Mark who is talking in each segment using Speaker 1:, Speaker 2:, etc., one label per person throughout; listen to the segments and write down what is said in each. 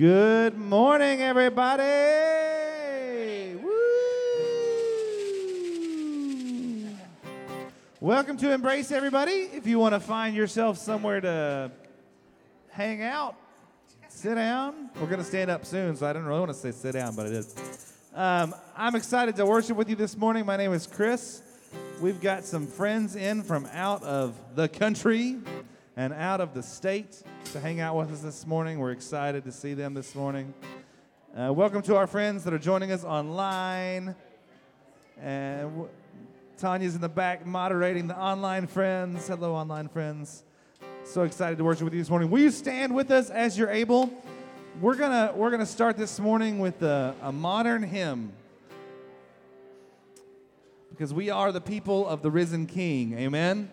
Speaker 1: Good morning, everybody. Woo! Welcome to Embrace, everybody. If you want to find yourself somewhere to hang out, sit down. We're going to stand up soon, so I didn't really want to say sit down, but it is. Um, I'm excited to worship with you this morning. My name is Chris. We've got some friends in from out of the country and out of the state to hang out with us this morning. We're excited to see them this morning. Uh, welcome to our friends that are joining us online. And w- Tanya's in the back moderating the online friends. Hello, online friends. So excited to worship with you this morning. Will you stand with us as you're able? We're gonna we're gonna start this morning with a, a modern hymn because we are the people of the risen King. Amen.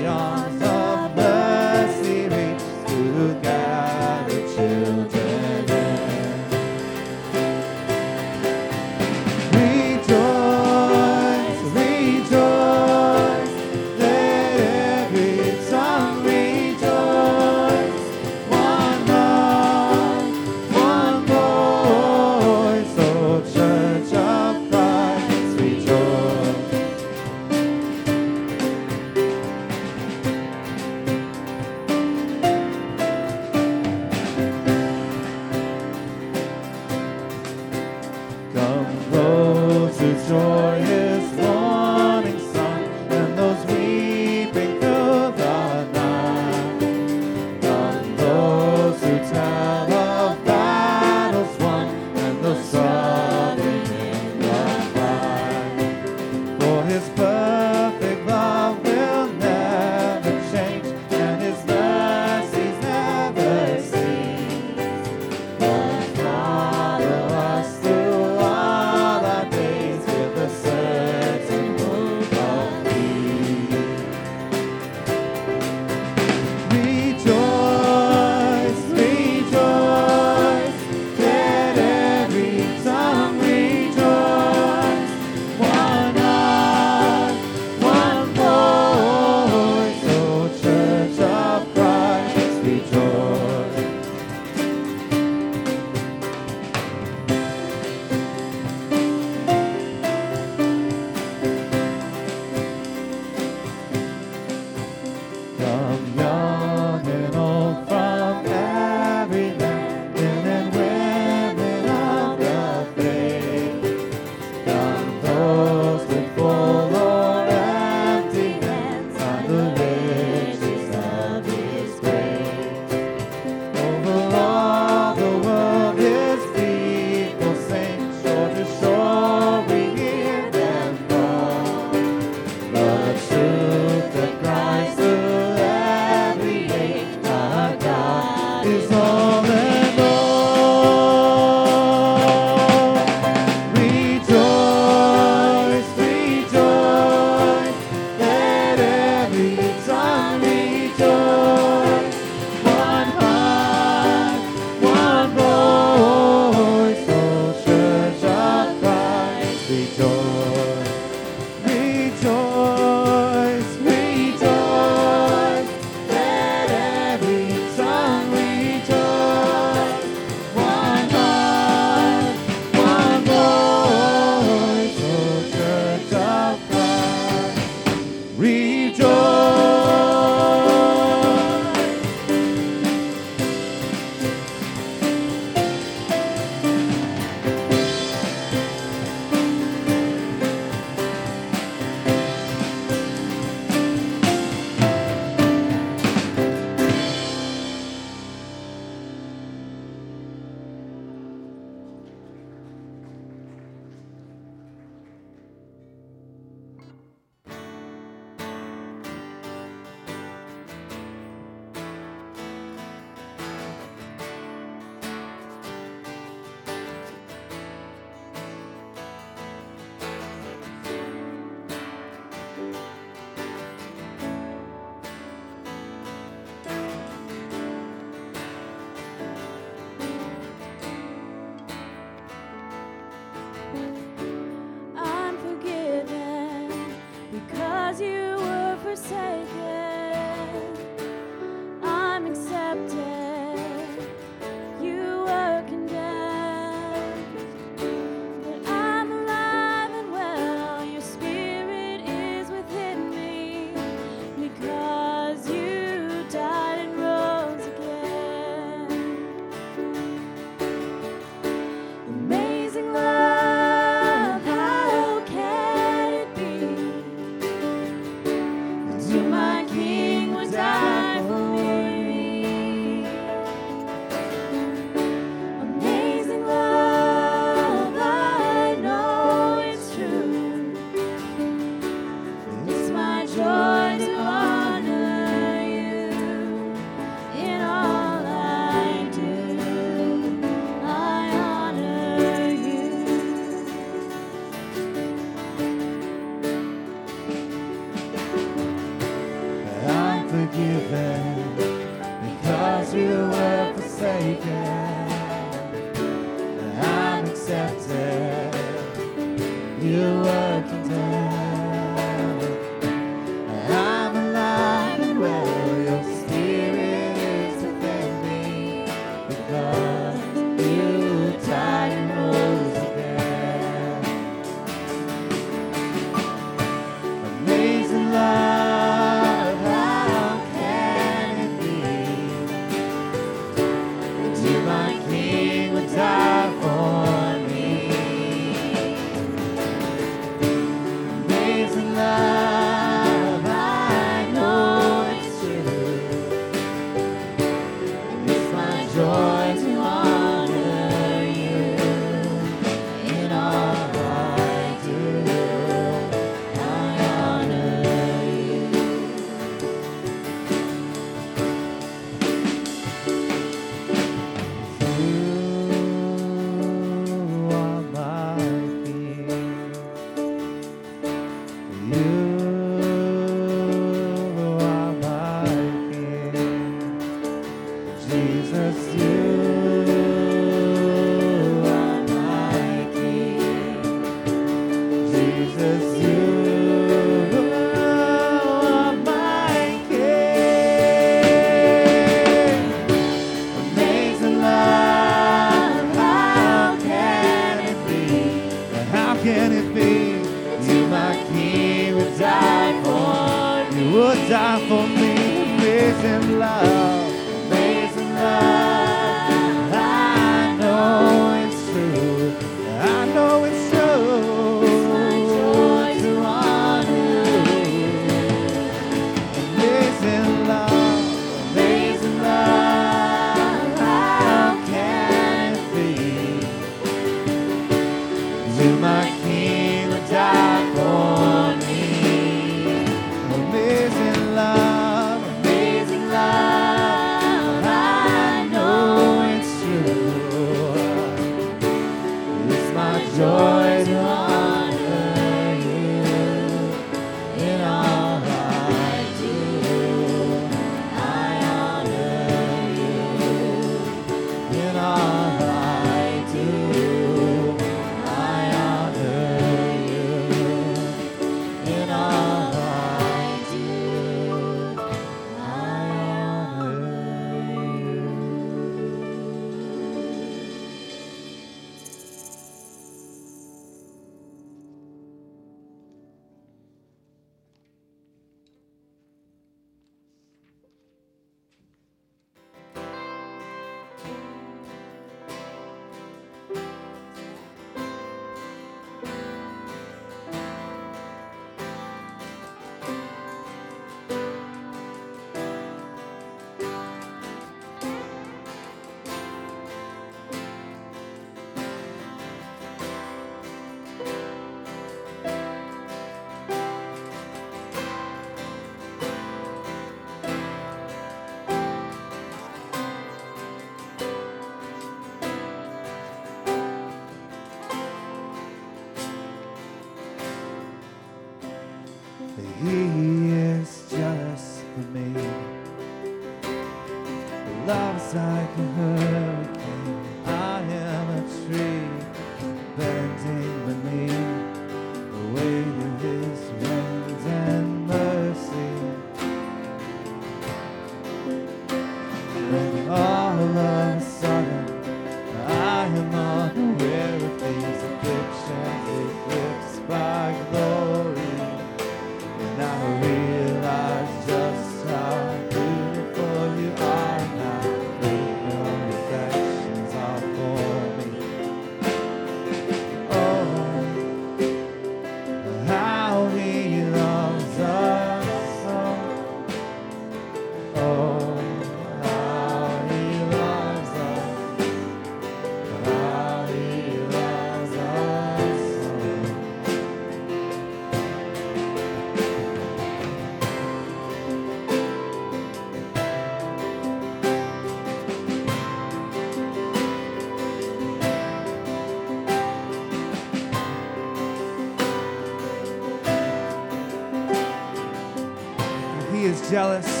Speaker 1: Jealous.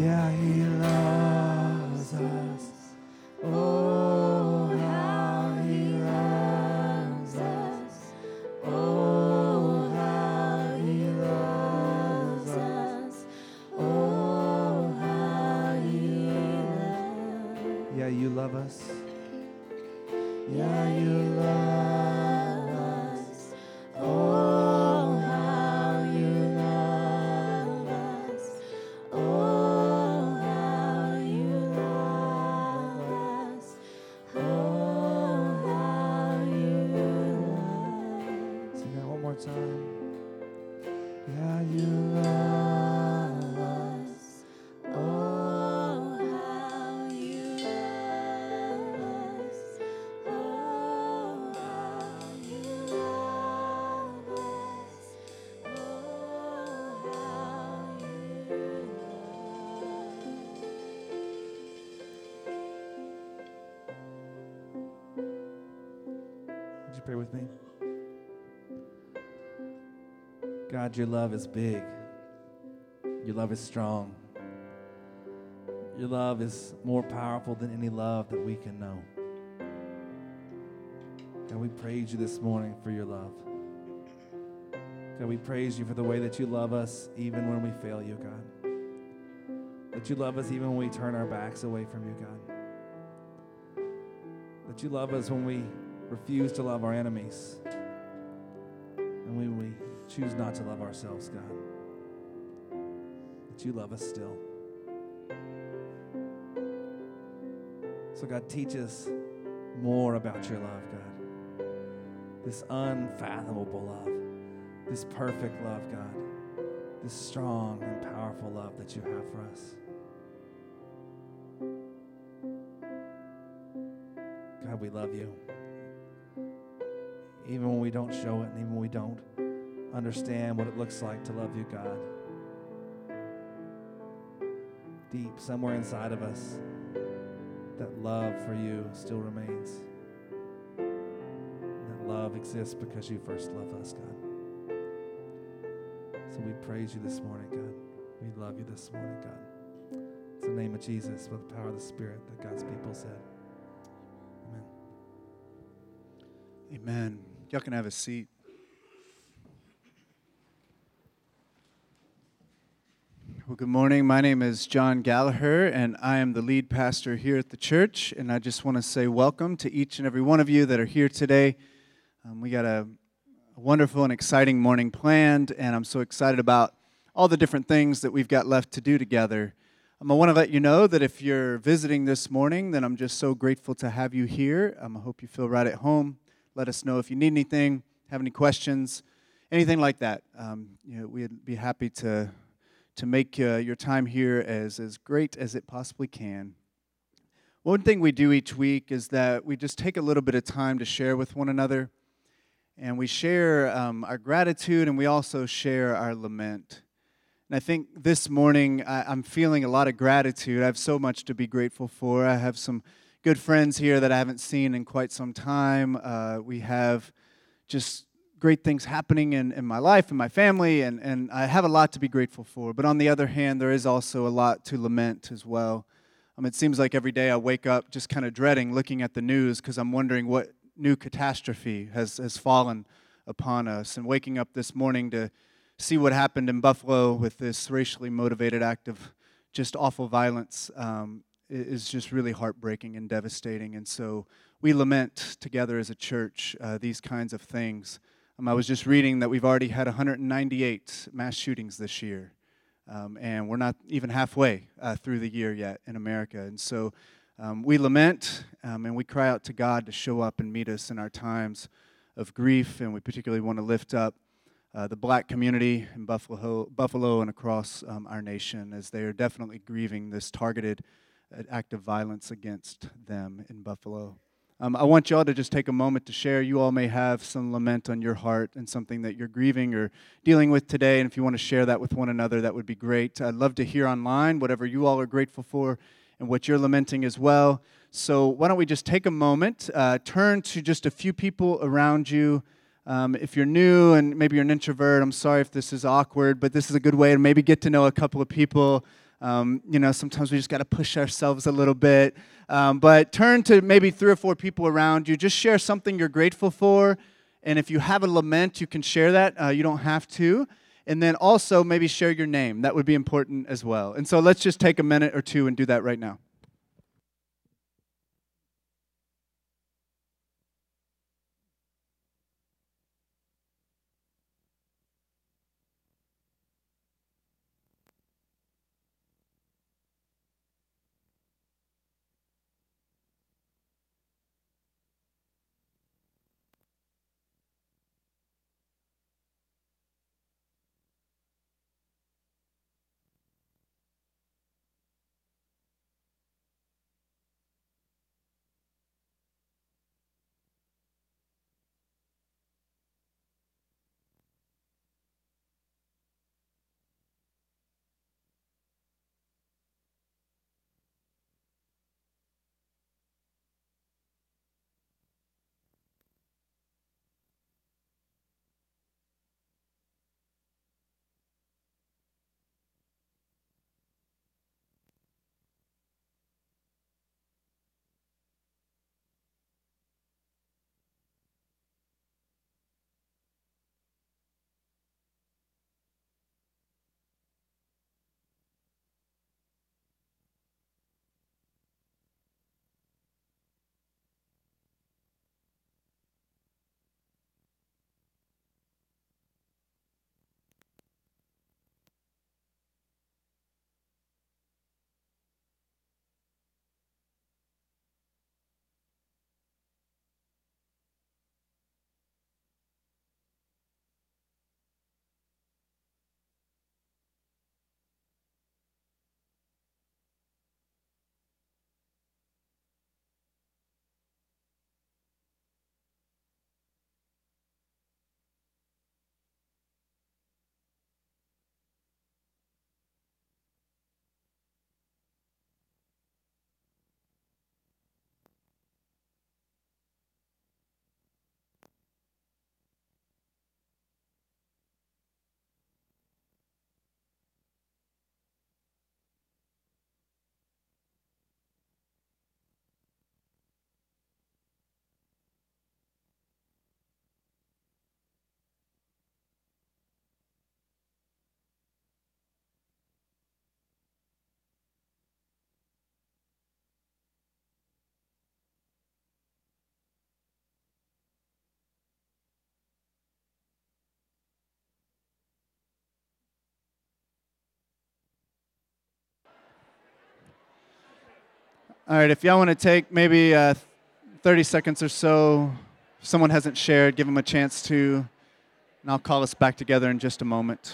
Speaker 1: Yeah, he loves you pray with me? God, your love is big. Your love is strong. Your love is more powerful than any love that we can know. God, we praise you this morning for your love. God, we praise you for the way that you love us even when we fail you, God. That you love us even when we turn our backs away from you, God. That you love us when we refuse to love our enemies and when we choose not to love ourselves, God. That you love us still. So, God, teach us more about your love, God. This unfathomable love, this perfect love, God. This strong and powerful love that you have for us. God, we love you. Even when we don't show it, and even when we don't understand what it looks like to love you, God. Deep, somewhere inside of us, that love for you still remains. That love exists because you first loved us, God. So we praise you this morning, God. We love you this morning, God. It's in the name of Jesus, with the power of the Spirit, that God's people said. Amen.
Speaker 2: Amen. Y'all can have a seat. Well, good morning. My name is John Gallagher, and I am the lead pastor here at the church. And I just want to say welcome to each and every one of you that are here today. Um, we got a, a wonderful and exciting morning planned, and I'm so excited about all the different things that we've got left to do together. Um, I want to let you know that if you're visiting this morning, then I'm just so grateful to have you here. Um, I hope you feel right at home. Let us know if you need anything, have any questions. anything like that, um, you know, we'd be happy to, to make uh, your time here as, as great as it possibly can. One thing we do each week is that we just take a little bit of time to share with one another. And we share um, our gratitude and we also share our lament. And I think this morning I, am feeling a lot of gratitude. I have so much to be grateful for. I have some good friends here that I haven't seen in quite some time. Uh, we have just great things happening in, in my life and my family, and, and I have a lot to be grateful for. But on the other hand, there is also a lot to lament as well. Um, it seems like every day I wake up just kind of dreading looking at the news because I'm wondering what new catastrophe has, has fallen upon us. And waking up this morning to see what happened in Buffalo with this racially motivated act of just awful violence um, is just really heartbreaking and devastating. And so we lament together as a church uh, these kinds of things. Um, I was just reading that we've already had 198 mass shootings this year. Um, and we're not even halfway uh, through the year yet in America. And so um, we lament um, and we cry out to God to show up and meet us in our times of grief. And we particularly want to lift up uh, the black community in Buffalo, Buffalo and across um, our nation as they are definitely grieving this targeted uh, act of violence against them in Buffalo. Um, I want y'all to just take a moment to share. You all may have some lament on your heart and something that you're grieving or dealing with today. And if you want to share that with one another, that would be great. I'd love to hear online whatever you all are grateful for and what you're lamenting as well. So, why don't we just take a moment, uh, turn to just a few people around you. Um, if you're new and maybe you're an introvert, I'm sorry if this is awkward, but this is a good way to maybe get to know a couple of people um, you know, sometimes we just got to push ourselves a little bit. Um, but turn to maybe three or four people around you. Just share something you're grateful for. And if you have a lament, you can share that. Uh, you don't have to. And then also maybe share your name. That would be important as well. And so let's just take a minute or two and do that right now. All right, if y'all want to take maybe uh, 30 seconds or so, if someone hasn't shared, give them a chance to. And I'll call us back together in just a moment.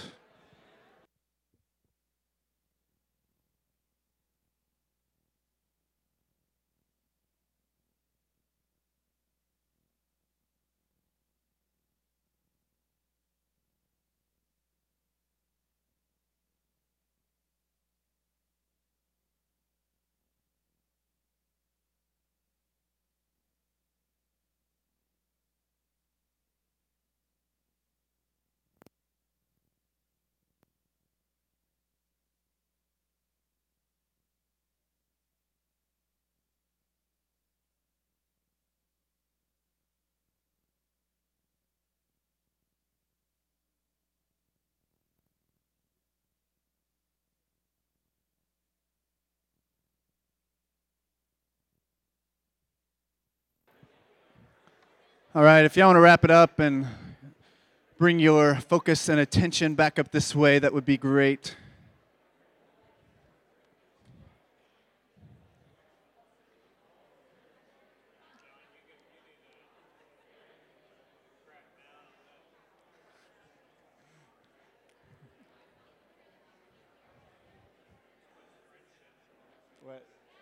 Speaker 2: All right, if y'all want to wrap it up and bring your focus and attention back up this way, that would be great.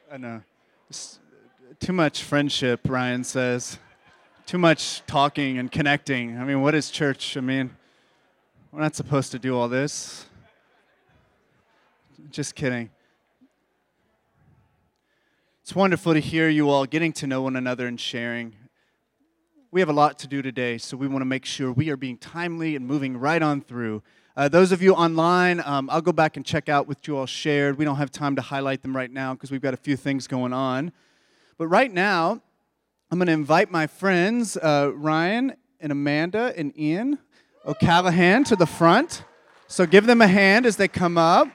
Speaker 2: I know. too much friendship, Ryan says too much talking and connecting. I mean, what is church? I mean, we're not supposed to do all this. Just kidding. It's wonderful to hear you all getting to know one another and sharing. We have a lot to do today, so we want to make sure we are being timely and moving right on through. Uh, those of you online, um, I'll go back and check out what you all shared. We don't have time to highlight them right now because we've got a few things going on. But right now, I'm going to invite my friends, uh, Ryan and Amanda and Ian O'Callahan, to the front. So give them a hand as they come up.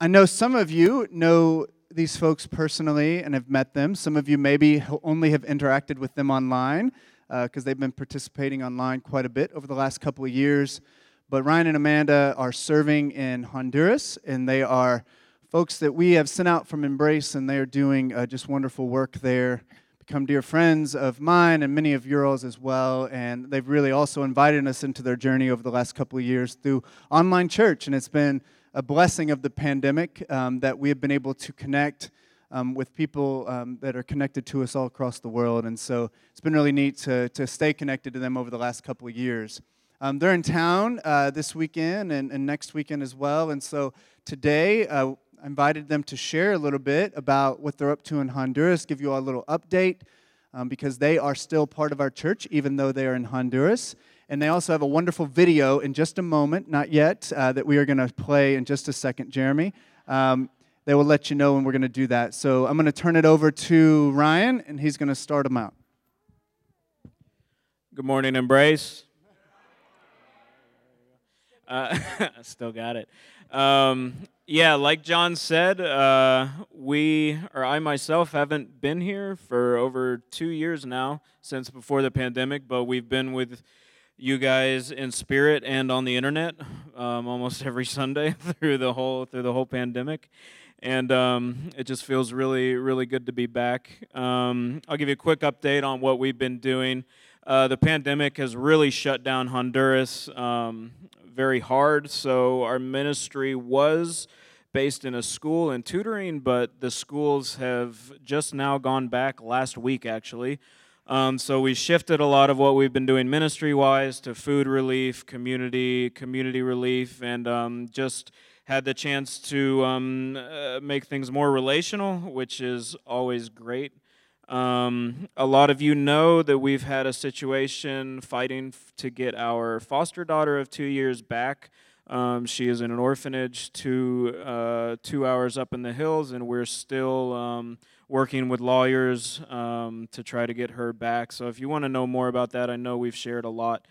Speaker 2: I know some of you know these folks personally and have met them. Some of you maybe only have interacted with them online because uh, they've been participating online quite a bit over the last couple of years. But Ryan and Amanda are serving in Honduras, and they are folks that we have sent out from Embrace, and they are doing uh, just wonderful work there. Become dear friends of mine and many of yours as well. And they've really also invited us into their journey over the last couple of years through online church. And it's been a blessing of the pandemic um, that we have been able to connect um, with people um, that are connected to us all across the world. And so it's been really neat to, to stay connected to them over the last couple of years. Um, they're in town uh, this weekend and, and, next weekend as well. And so today, uh, I invited them to share a little bit about what they're up to in Honduras, give you all a little update, um, because they are still part of our church, even though they are in Honduras. And they also have a wonderful video in just a moment, not yet, uh, that we are going to play in just a second, Jeremy. Um, they will let you know when we're going to do that. So I'm going to turn it over to Ryan, and he's going to start them out.
Speaker 3: Good morning, Embrace. Uh, still got it. Um, yeah, like John said, uh, we or I myself haven't been here for over two years now since before the pandemic, but we've been with you guys in spirit and on the internet um, almost every Sunday through the whole through the whole pandemic, and um, it just feels really really good to be back. Um, I'll give you a quick update on what we've been doing. Uh, the pandemic has really shut down Honduras. Um, very hard. So our ministry was based in a school and tutoring, but the schools have just now gone back last week, actually. Um, so we shifted a lot of what we've been doing ministry-wise to food relief, community, community relief, and um, just had the chance to um, uh, make things more relational, which is always great. Um, a lot of you know that we've had a situation fighting f- to get our foster daughter of two years back. Um, she is in an orphanage two, uh, two hours up in the hills, and we're still um, working with lawyers um, to try to get her back. So if you want to know more about that, I know we've shared a lot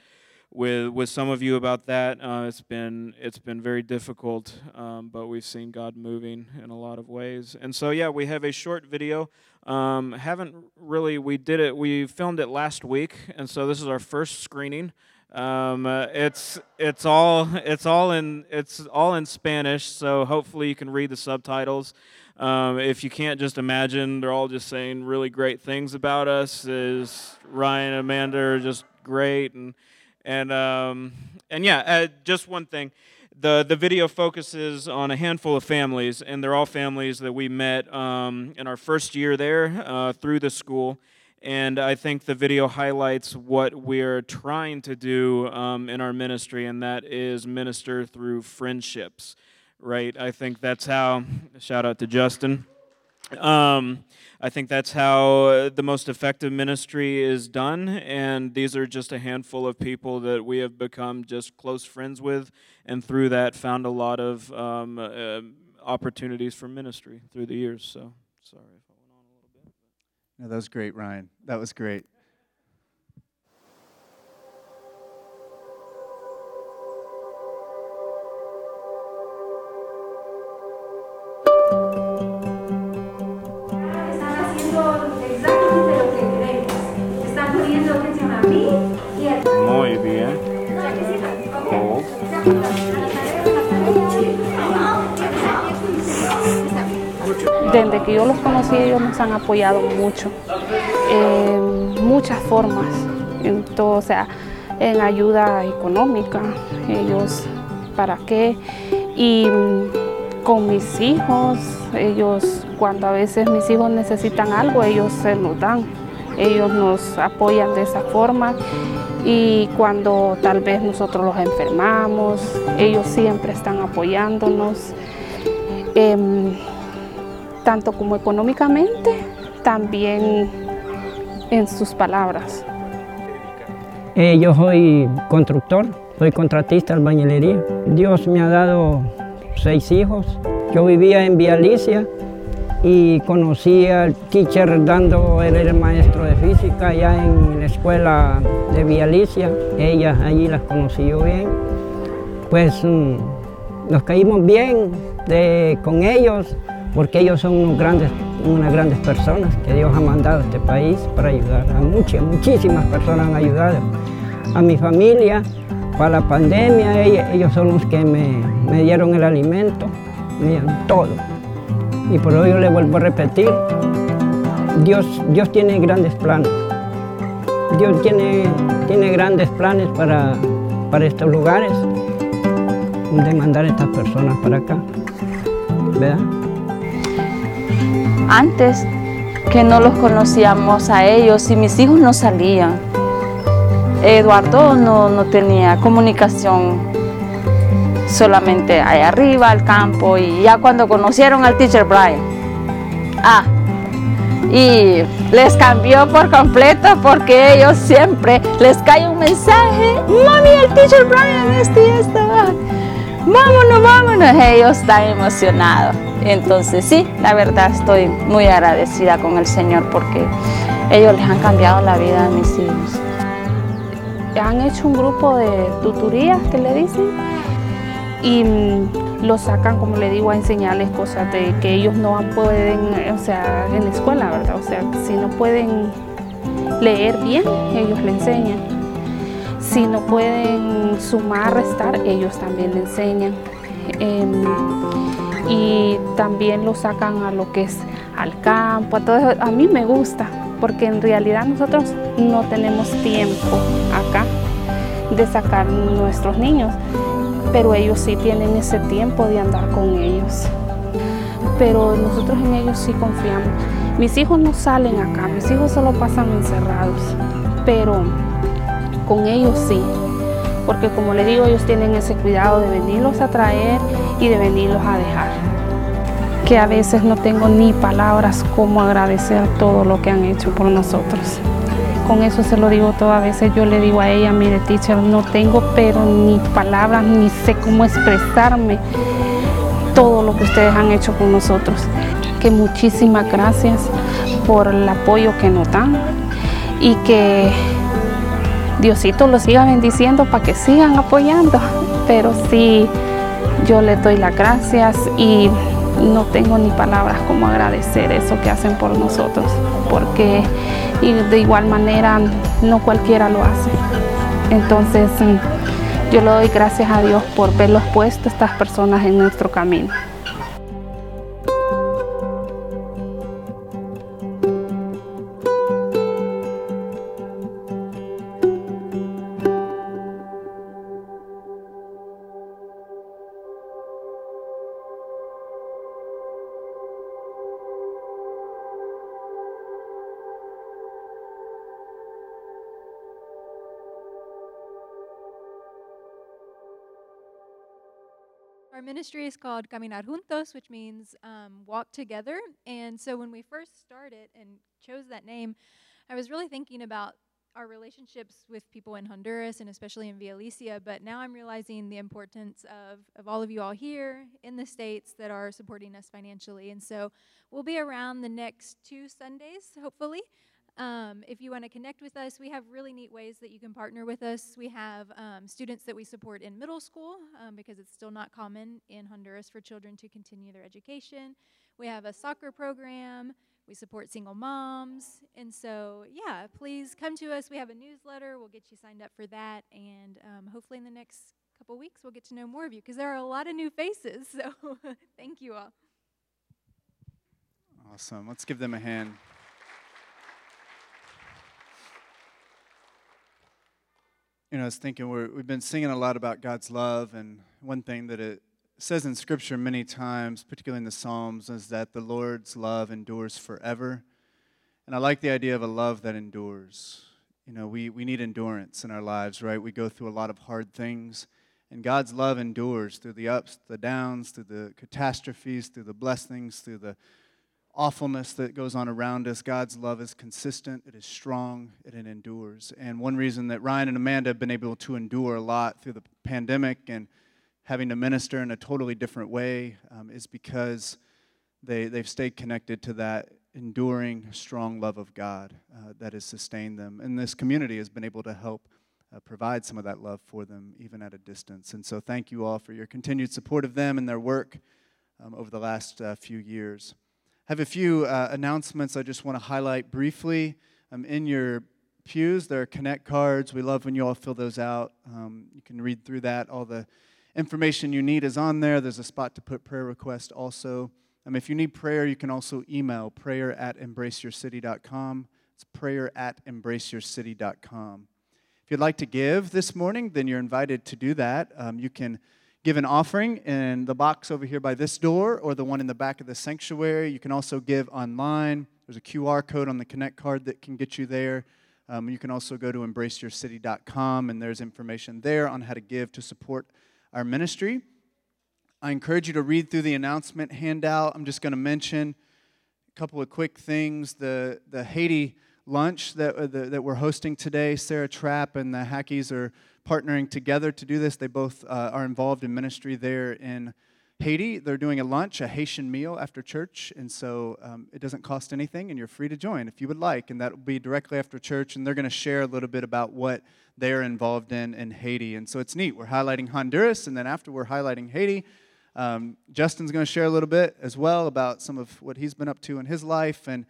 Speaker 3: with with some of you about that. Uh, it's been it's been very difficult, um, but we've seen God moving in a lot of ways. And so yeah, we have a short video. Um, haven't really we did it. We filmed it last week, and so this is our first screening. Um, uh, it's it's all it's all in it's all in Spanish, so hopefully you can read the subtitles. Um, if you can't just imagine, they're all just saying really great things about us. Is Ryan and Amanda are just great, and and um, and yeah, uh, just one thing. The, the video focuses on a handful of families, and they're all families that we met um, in our first year there uh, through the school. And I think the video highlights what we're trying to do um, in our ministry, and that is minister through friendships, right? I think that's how, shout out to Justin. Um, I think that's how the most effective ministry is done, and these are just a handful of people that we have become just close friends with, and through that found a lot of um, uh, opportunities for ministry through the years. So, sorry if I went on a little bit.
Speaker 2: No, that was great, Ryan. That was great.
Speaker 4: Desde que yo los conocí, ellos nos han apoyado mucho, en muchas formas, en o sea, en ayuda económica, ellos, ¿para qué? Y con mis hijos, ellos, cuando a veces mis hijos necesitan algo, ellos se lo dan, ellos nos apoyan de esa forma y cuando tal vez nosotros los enfermamos, ellos siempre están apoyándonos. Em, tanto como económicamente, también en sus palabras.
Speaker 5: Eh, yo soy constructor, soy contratista de albañilería. Dios me ha dado seis hijos. Yo vivía en Vialicia y conocí al teacher dando, él era el maestro de física allá en la escuela de Vialicia. Ellas allí las conocí yo bien. Pues mm, nos caímos bien de- con ellos porque ellos son unos grandes, unas grandes personas que Dios ha mandado a este país para ayudar a muchas, muchísimas personas han ayudado. A mi familia, para la pandemia, ellos, son los que me, dieron el alimento, me dieron todo. Y por ello le vuelvo a repetir, Dios, Dios tiene grandes planes. Dios tiene, tiene grandes planes para, para estos lugares, de mandar a estas personas para acá. ¿Verdad?
Speaker 6: Antes que no los conocíamos a ellos y mis hijos no salían. Eduardo no, no tenía comunicación solamente allá arriba, al campo, y ya cuando conocieron al teacher Brian. Ah, y les cambió por completo porque ellos siempre les cae un mensaje, mami, el teacher Brian, esto y esto. ah, Vámonos, vámonos, ellos están emocionados. Entonces sí, la verdad estoy muy agradecida con el Señor porque ellos les han cambiado la vida a mis hijos.
Speaker 4: Han hecho un grupo de tutorías que le dicen y mm, los sacan, como le digo, a enseñarles cosas de que ellos no pueden, o sea, en la escuela, ¿verdad? O sea, si no pueden leer bien, ellos le enseñan. Si no pueden sumar, restar, ellos también le enseñan. Em, y también lo sacan a lo que es al campo, a todo. A mí me gusta, porque en realidad nosotros no tenemos tiempo acá de sacar nuestros niños, pero ellos sí tienen ese tiempo de andar con ellos. Pero nosotros en ellos sí confiamos. Mis hijos no salen acá, mis hijos solo pasan encerrados, pero con ellos sí, porque como le digo, ellos tienen ese cuidado de venirlos a traer y de venirlos a dejar. Que a veces no tengo ni palabras como agradecer todo lo que han hecho por nosotros. Con eso se lo digo todas veces, yo le digo a ella, mire teacher, no tengo pero ni palabras, ni sé cómo expresarme todo lo que ustedes han hecho con nosotros. Que muchísimas gracias por el apoyo que nos dan y que Diosito los siga bendiciendo para que sigan apoyando. Pero sí, yo les doy las gracias y no tengo ni palabras como agradecer eso que hacen por nosotros, porque de igual manera no cualquiera lo hace. Entonces, yo le doy gracias a Dios por verlos puesto estas personas en nuestro camino.
Speaker 7: Ministry is called Caminar Juntos, which means um, walk together. And so when we first started and chose that name, I was really thinking about our relationships with people in Honduras and especially in Alicia, but now I'm realizing the importance of, of all of you all here in the States that are supporting us financially. And so we'll be around the next two Sundays, hopefully. Um, if you want to connect with us, we have really neat ways that you can partner with us. We have um, students that we support in middle school um, because it's still not common in Honduras for children to continue their education. We have a soccer program. We support single moms. And so, yeah, please come to us. We have a newsletter. We'll get you signed up for that. And um, hopefully, in the next couple weeks, we'll get to know more of you because there are a lot of new faces. So, thank you all.
Speaker 2: Awesome. Let's give them a hand. You know, I was thinking we're, we've been singing a lot about God's love, and one thing that it says in Scripture many times, particularly in the Psalms, is that the Lord's love endures forever. And I like the idea of a love that endures. You know, we, we need endurance in our lives, right? We go through a lot of hard things, and God's love endures through the ups, the downs, through the catastrophes, through the blessings, through the awfulness that goes on around us. God's love is consistent, it is strong, and it endures. And one reason that Ryan and Amanda have been able to endure a lot through the pandemic and having to minister in a totally different way um, is because they, they've stayed connected to that enduring, strong love of God uh, that has sustained them. And this community has been able to help uh, provide some of that love for them, even at a distance. And so, thank you all for your continued support of them and their work um, over the last uh, few years. Have a few uh, announcements I just want to highlight briefly. Um, in your pews, there are Connect cards. We love when you all fill those out. Um, you can read through that. All the information you need is on there. There's a spot to put prayer request also. Um, if you need prayer, you can also email prayer at embraceyourcity.com. It's prayer at embraceyourcity.com. If you'd like to give this morning, then you're invited to do that. Um, you can give an offering in the box over here by this door or the one in the back of the sanctuary. You can also give online. There's a QR code on the Connect card that can get you there. Um, you can also go to embraceyourcity.com, and there's information there on how to give to support our ministry. I encourage you to read through the announcement handout. I'm just going to mention a couple of quick things. The, the Haiti lunch that, uh, the, that we're hosting today, Sarah Trapp and the Hackies are partnering together to do this. They both uh, are involved in ministry there in Haiti. They're doing a lunch, a Haitian meal after church, and so um, it doesn't cost anything, and you're free to join if you would like. And that will be directly after church, and they're going to share a little bit about what they're involved in in Haiti. And so it's neat. We're highlighting Honduras, and then after we're highlighting Haiti, um, Justin's going to share a little bit as well about some of what he's been up to in his life, and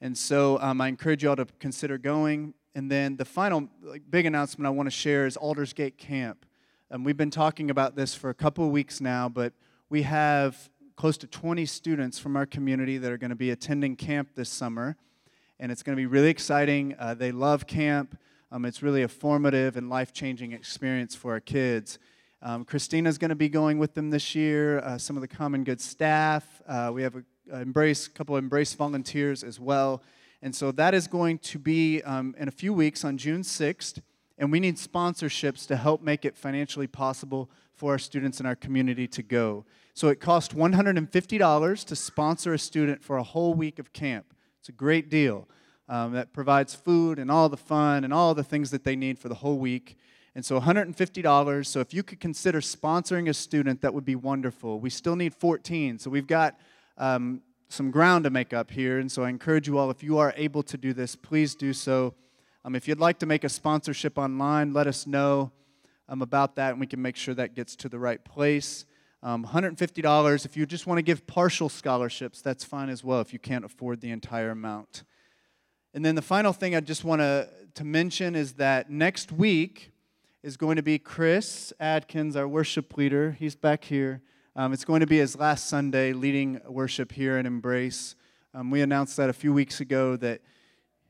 Speaker 2: and so um, I encourage you all to consider going. And then the final like, big announcement I want to share is Aldersgate Camp. Um, we've been talking about this for a couple of weeks now, but we have close to 20 students from our community that are going to be attending camp this summer. And it's going to be really exciting. Uh, they love camp. Um, it's really a formative and life changing experience for our kids. Um, Christina's going to be going with them this year, uh, some of the Common Good staff. Uh, we have a, a embrace, couple of Embrace volunteers as well. And so that is going to be um, in a few weeks on June 6th. And we need sponsorships to help make it financially possible for our students in our community to go. So it costs $150 to sponsor a student for a whole week of camp. It's a great deal. Um, that provides food and all the fun and all the things that they need for the whole week. And so $150. So if you could consider sponsoring a student, that would be wonderful. We still need 14. So we've got um, some ground to make up here. And so I encourage you all, if you are able to do this, please do so. Um, if you'd like to make a sponsorship online, let us know um, about that, and we can make sure that gets to the right place. Um, $150. If you just want to give partial scholarships, that's fine as well if you can't afford the entire amount. And then the final thing I just want to, to mention is that next week is going to be Chris Adkins, our worship leader. He's back here. Um, it's going to be his last Sunday leading worship here at Embrace. Um, we announced that a few weeks ago that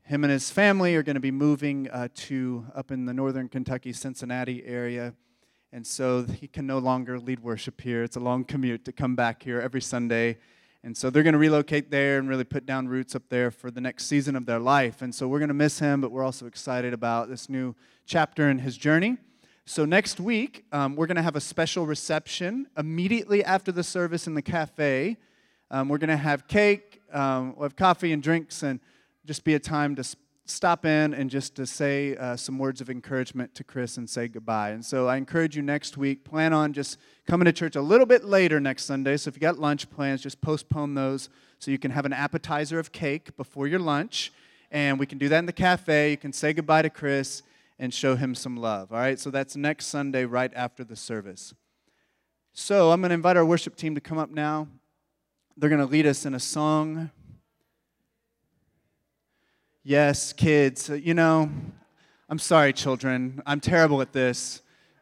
Speaker 2: him and his family are going to be moving uh, to up in the northern Kentucky, Cincinnati area. And so he can no longer lead worship here. It's a long commute to come back here every Sunday. And so they're going to relocate there and really put down roots up there for the next season of their life. And so we're going to miss him, but we're also excited about this new chapter in his journey.
Speaker 1: So, next week, um, we're going to have a special reception immediately after the service in the cafe. Um, we're going to have cake, um, we'll have coffee and drinks, and just be a time to stop in and just to say uh, some words of encouragement to Chris and say goodbye. And so, I encourage you next week, plan on just coming to church a little bit later next Sunday. So, if you got lunch plans, just postpone those so you can have an appetizer of cake before your lunch. And we can do that in the cafe. You can say goodbye to Chris and show him some love. All right, so that's next Sunday right after the service. So I'm going to invite our worship team to come up now. They're going to lead us in a song. Yes, kids, uh, you know, I'm sorry, children. I'm terrible at this.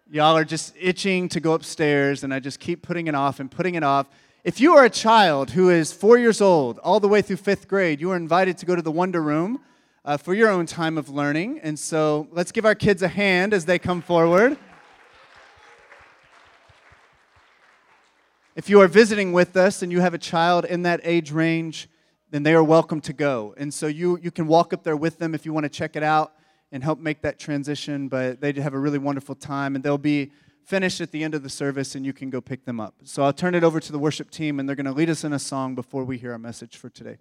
Speaker 1: Y'all are just itching to go upstairs, and I just keep putting it off and putting it off. If you are a child who is four years old, all the way through fifth grade, you are invited to go to the Wonder Room uh, for your own time of learning. And so let's give our kids a hand as they come forward. If you are visiting with us and you have a child in that age range, then they are welcome to go. And so you, you can walk up there with them if you want to check it out and help make that transition. But they have a really wonderful time, and they'll be finished at the end of the service, and you can go pick them up. So I'll turn it over to the worship team, and they're going to lead us in a song before we hear our message for today.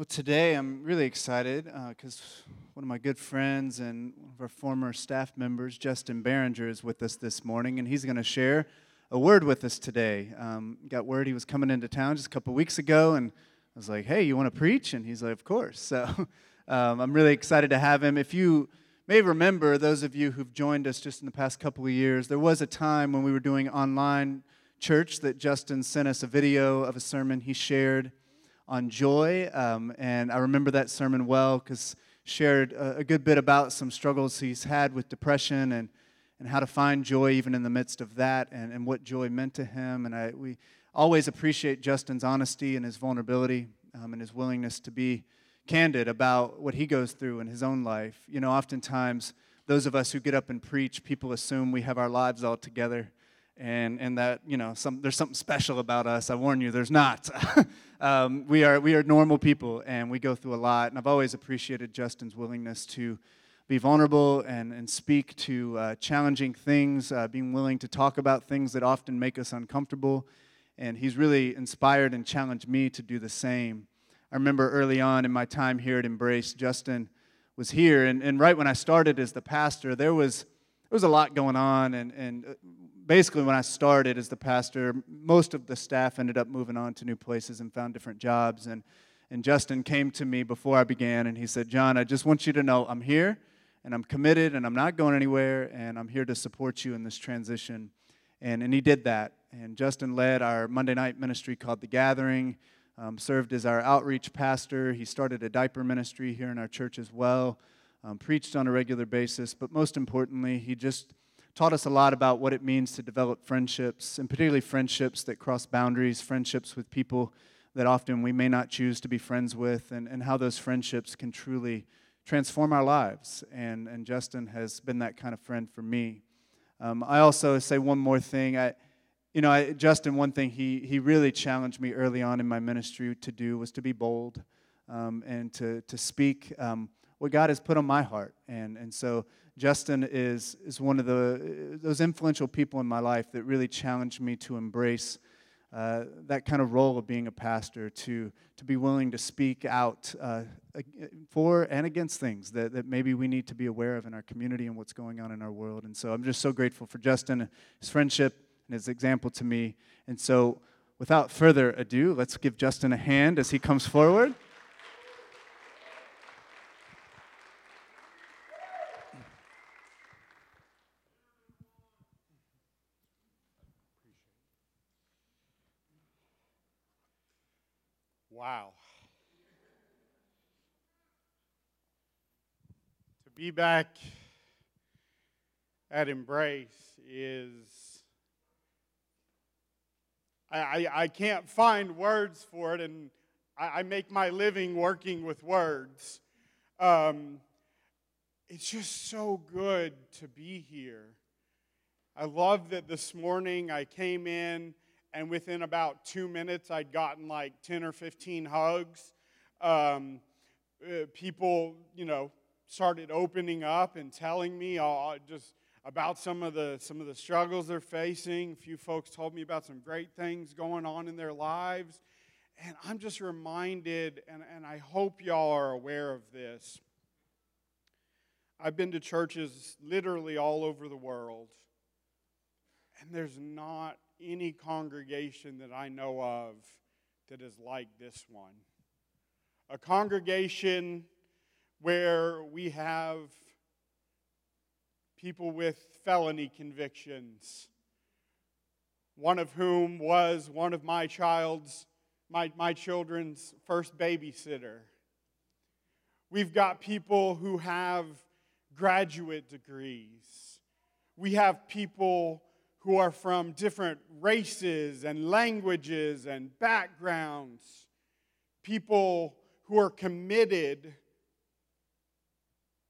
Speaker 2: Well, today I'm really excited because one of my good friends and one of our former staff members, Justin Barringer, is with us this morning, and he's going to share a word with us today. Um, got word he was coming into town just a couple weeks ago, and I was like, "Hey, you want to preach?" And he's like, "Of course." So um, I'm really excited to have him. If you may remember, those of you who've joined us just in the past couple of years, there was a time when we were doing online church that Justin sent us a video of a sermon he shared on joy. Um, and I remember that sermon well because shared a, a good bit about some struggles he's had with depression and, and how to find joy even in the midst of that and, and what joy meant to him. And I, we always appreciate Justin's honesty and his vulnerability um, and his willingness to be candid about what he goes through in his own life. You know, oftentimes, those of us who get up and preach, people assume we have our lives all together and, and that, you know, some, there's something special about us. I warn you, there's not. um, we, are, we are normal people, and we go through a lot. And I've always appreciated Justin's willingness to be vulnerable and, and speak to uh, challenging things, uh, being willing to talk about things that often make us uncomfortable. And he's really inspired and challenged me to do the same. I remember early on in my time here at Embrace, Justin was here, and, and right when I started as the pastor, there was, there was a lot going on. And, and uh, basically, when I started as the pastor, most of the staff ended up moving on to new places and found different jobs. And, and Justin came to me before I began, and he said, John, I just want you to know I'm here, and I'm committed, and I'm not going anywhere, and I'm here to support you in this transition. And, and he did that. And Justin led our Monday night ministry called The Gathering um, served as our outreach pastor. He started a diaper ministry here in our church as well, um, preached on a regular basis, but most importantly, he just taught us a lot about what it means to develop friendships, and particularly friendships that cross boundaries, friendships with people that often we may not choose to be friends with, and, and how those friendships can truly transform our lives. And, and Justin has been that kind of friend for me. Um, I also say one more thing. I, you know, I, Justin, one thing he, he really challenged me early on in my ministry to do was to be bold um, and to, to speak um, what God has put on my heart. And, and so Justin is, is one of the, those influential people in my life that really challenged me to embrace uh, that kind of role of being a pastor, to, to be willing to speak out uh, for and against things that, that maybe we need to be aware of in our community and what's going on in our world. And so I'm just so grateful for Justin, his friendship, and his example to me. And so without further ado, let's give Justin a hand as he comes forward.
Speaker 8: Wow. To be back at Embrace is. I, I, I can't find words for it, and I, I make my living working with words. Um, it's just so good to be here. I love that this morning I came in and within about two minutes, I'd gotten like 10 or 15 hugs. Um, uh, people, you know, started opening up and telling me uh, just about some of the some of the struggles they're facing. A few folks told me about some great things going on in their lives. And I'm just reminded, and, and I hope y'all are aware of this. I've been to churches literally all over the world, and there's not any congregation that I know of that is like this one. A congregation where we have people with felony convictions, one of whom was one of my child's my, my children's first babysitter. We've got people who have graduate degrees. We have people who are from different races and languages and backgrounds, people who are committed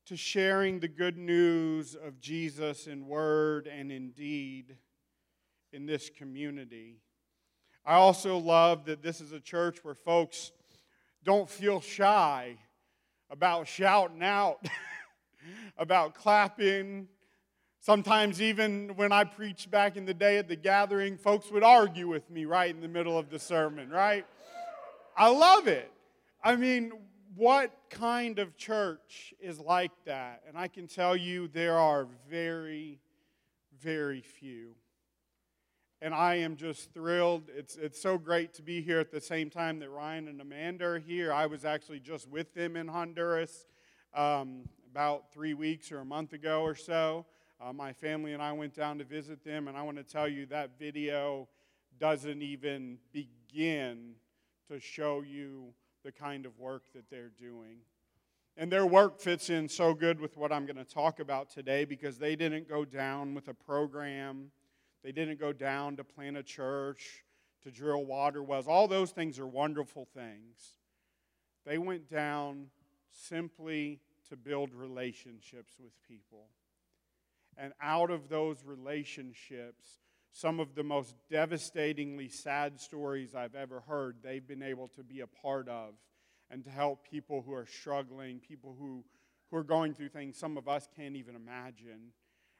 Speaker 8: to sharing the good news of Jesus in word and in deed in this community. I also love that this is a church where folks don't feel shy about shouting out, about clapping, Sometimes, even when I preached back in the day at the gathering, folks would argue with me right in the middle of the sermon, right? I love it. I mean, what kind of church is like that? And I can tell you there are very, very few. And I am just thrilled. It's, it's so great to be here at the same time that Ryan and Amanda are here. I was actually just with them in Honduras um, about three weeks or a month ago or so. Uh, my family and I went down to visit them, and I want to tell you that video doesn't even begin to show you the kind of work that they're doing. And their work fits in so good with what I'm going to talk about today because they didn't go down with a program, they didn't go down to plant a church, to drill water wells. All those things are wonderful things. They went down simply to build relationships with people. And out of those relationships, some of the most devastatingly sad stories I've ever heard, they've been able to be a part of and to help people who are struggling, people who, who are going through things some of us can't even imagine.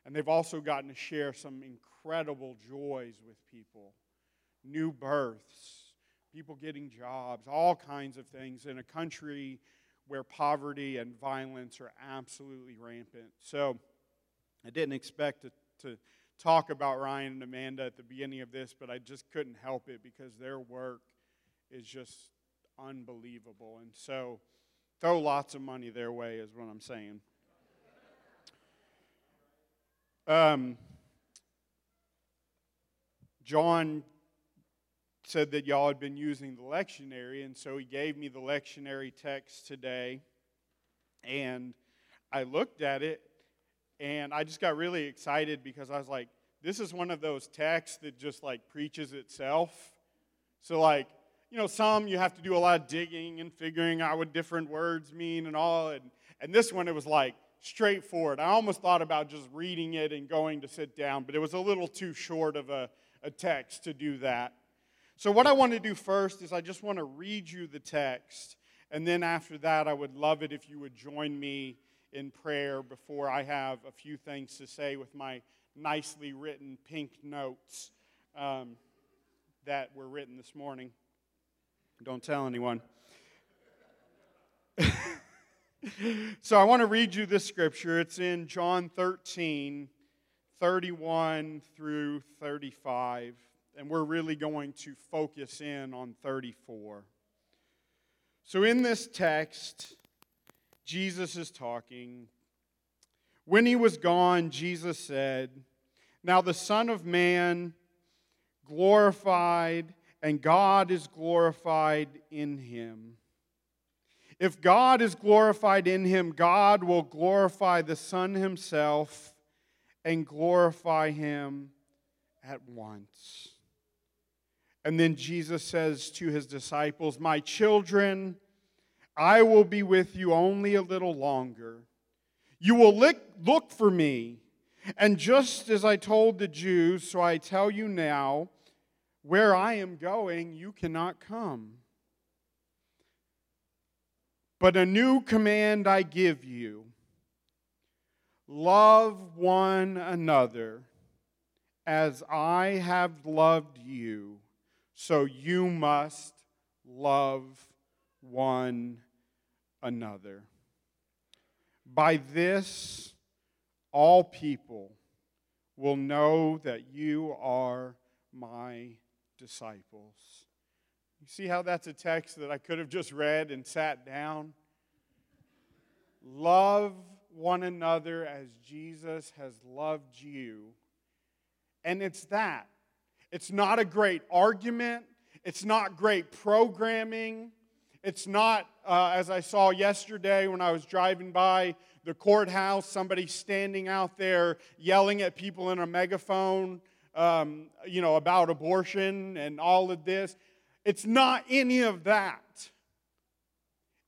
Speaker 8: And they've also gotten to share some incredible joys with people new births, people getting jobs, all kinds of things in a country where poverty and violence are absolutely rampant. So, I didn't expect to, to talk about Ryan and Amanda at the beginning of this, but I just couldn't help it because their work is just unbelievable. And so throw lots of money their way, is what I'm saying. Um, John said that y'all had been using the lectionary, and so he gave me the lectionary text today. And I looked at it, and I just got really excited because I was like, this is one of those texts that just like preaches itself. So, like, you know, some you have to do a lot of digging and figuring out what different words mean and all. And, and this one, it was like straightforward. I almost thought about just reading it and going to sit down, but it was a little too short of a, a text to do that. So, what I want to do first is I just want to read you the text. And then after that, I would love it if you would join me in prayer before I have a few things to say with my nicely written pink notes um, that were written this morning. Don't tell anyone. so I want to read you this scripture. It's in John 13, 31 through 35. And we're really going to focus in on 34. So in this text, Jesus is talking. When he was gone, Jesus said, Now the Son of Man glorified, and God is glorified in him. If God is glorified in him, God will glorify the Son himself and glorify him at once. And then Jesus says to his disciples, My children, I will be with you only a little longer. You will look, look for me. And just as I told the Jews, so I tell you now, where I am going, you cannot come. But a new command I give you love one another as I have loved you, so you must love one another. By this, all people will know that you are my disciples. You see how that's a text that I could have just read and sat down? Love one another as Jesus has loved you. And it's that. It's not a great argument, it's not great programming. It's not, uh, as I saw yesterday when I was driving by the courthouse, somebody standing out there yelling at people in a megaphone, um, you know, about abortion and all of this. It's not any of that.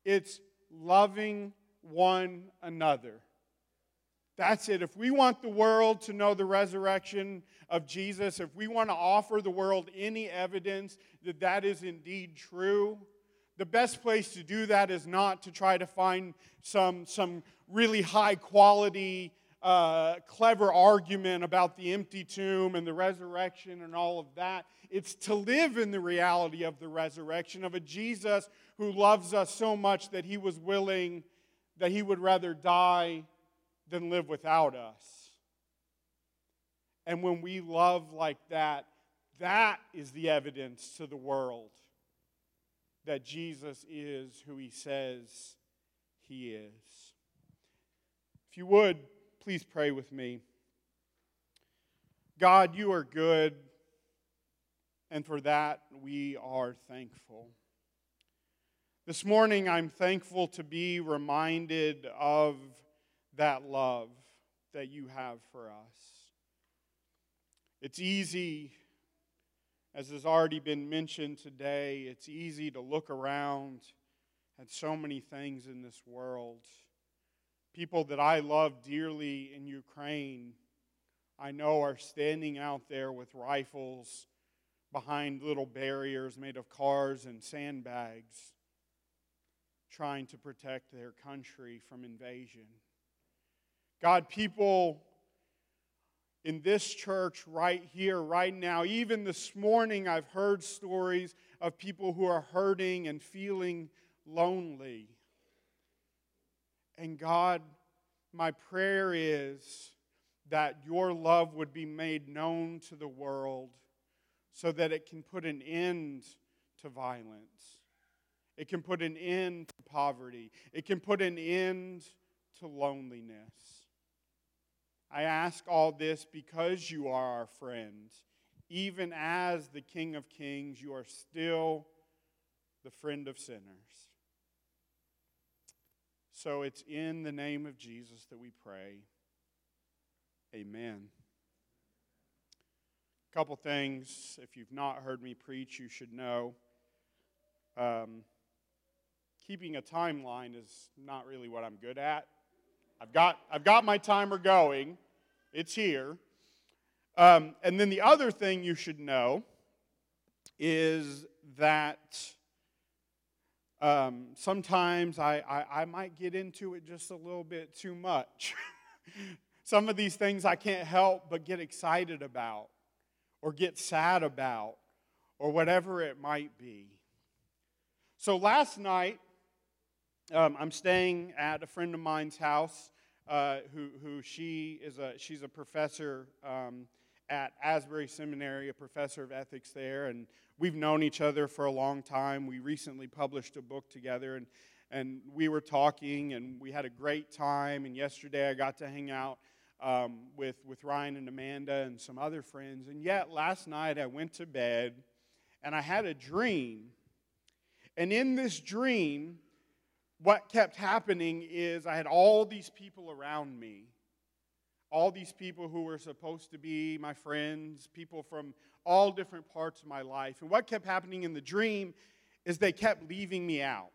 Speaker 8: It's loving one another. That's it. If we want the world to know the resurrection of Jesus, if we want to offer the world any evidence that that is indeed true, the best place to do that is not to try to find some, some really high quality, uh, clever argument about the empty tomb and the resurrection and all of that. It's to live in the reality of the resurrection of a Jesus who loves us so much that he was willing, that he would rather die than live without us. And when we love like that, that is the evidence to the world that Jesus is who he says he is. If you would, please pray with me. God, you are good, and for that we are thankful. This morning, I'm thankful to be reminded of that love that you have for us. It's easy as has already been mentioned today, it's easy to look around at so many things in this world. People that I love dearly in Ukraine, I know are standing out there with rifles behind little barriers made of cars and sandbags, trying to protect their country from invasion. God, people in this church right here, right now. Even this morning, I've heard stories of people who are hurting and feeling lonely. And God, my prayer is that your love would be made known to the world so that it can put an end to violence. It can put an end to poverty. It can put an end to loneliness. I ask all this because you are our friend. Even as the King of Kings, you are still the friend of sinners. So it's in the name of Jesus that we pray. Amen. A couple things, if you've not heard me preach, you should know. Um, keeping a timeline is not really what I'm good at. I've got, I've got my timer going, it's here. Um, and then the other thing you should know is that um, sometimes I, I, I might get into it just a little bit too much. Some of these things I can't help but get excited about or get sad about or whatever it might be. So last night, um, I'm staying at a friend of mine's house uh, who, who she is a, she's a professor um, at Asbury Seminary, a professor of ethics there, and we've known each other for a long time. We recently published a book together, and, and we were talking, and we had a great time. And yesterday I got to hang out um, with, with Ryan and Amanda and some other friends. And yet last night I went to bed, and I had a dream. And in this dream, what kept happening is I had all these people around me all these people who were supposed to be my friends, people from all different parts of my life. And what kept happening in the dream is they kept leaving me out.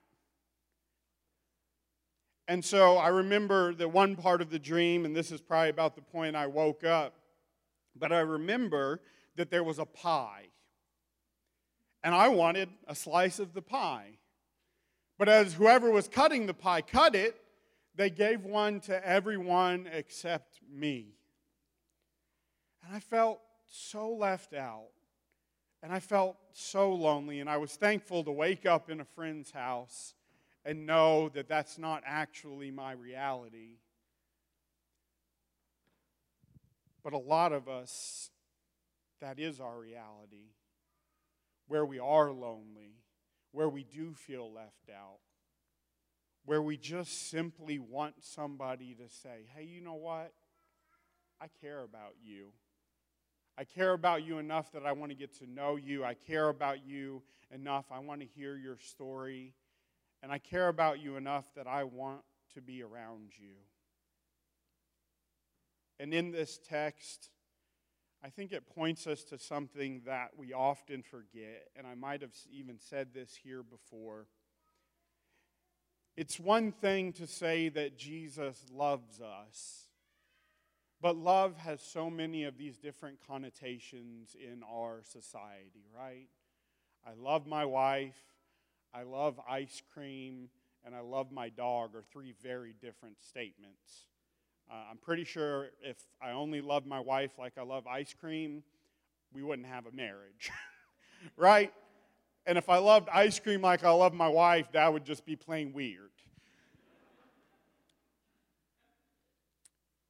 Speaker 8: And so I remember the one part of the dream, and this is probably about the point I woke up, but I remember that there was a pie. And I wanted a slice of the pie. But as whoever was cutting the pie cut it, they gave one to everyone except me. And I felt so left out. And I felt so lonely. And I was thankful to wake up in a friend's house and know that that's not actually my reality. But a lot of us, that is our reality. Where we are lonely, where we do feel left out where we just simply want somebody to say, hey, you know what? I care about you. I care about you enough that I want to get to know you. I care about you enough. I want to hear your story. And I care about you enough that I want to be around you. And in this text, I think it points us to something that we often forget. And I might have even said this here before. It's one thing to say that Jesus loves us, but love has so many of these different connotations in our society, right? I love my wife, I love ice cream, and I love my dog are three very different statements. Uh, I'm pretty sure if I only loved my wife like I love ice cream, we wouldn't have a marriage, right? And if I loved ice cream like I love my wife, that would just be plain weird.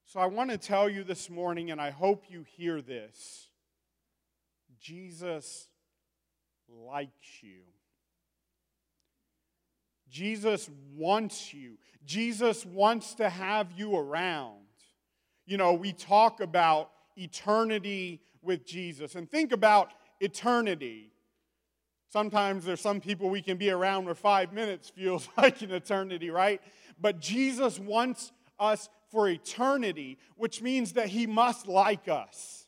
Speaker 8: So I want to tell you this morning, and I hope you hear this Jesus likes you. Jesus wants you. Jesus wants to have you around. You know, we talk about eternity with Jesus. And think about eternity. Sometimes there's some people we can be around where five minutes feels like an eternity, right? But Jesus wants us for eternity, which means that He must like us.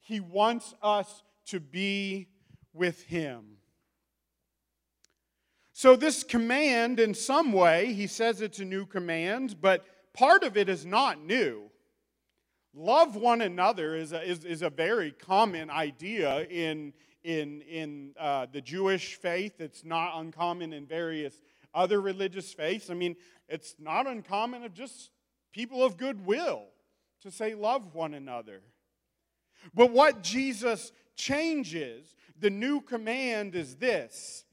Speaker 8: He wants us to be with Him. So, this command, in some way, he says it's a new command, but part of it is not new. Love one another is a, is, is a very common idea in, in, in uh, the Jewish faith. It's not uncommon in various other religious faiths. I mean, it's not uncommon of just people of goodwill to say, love one another. But what Jesus changes, the new command is this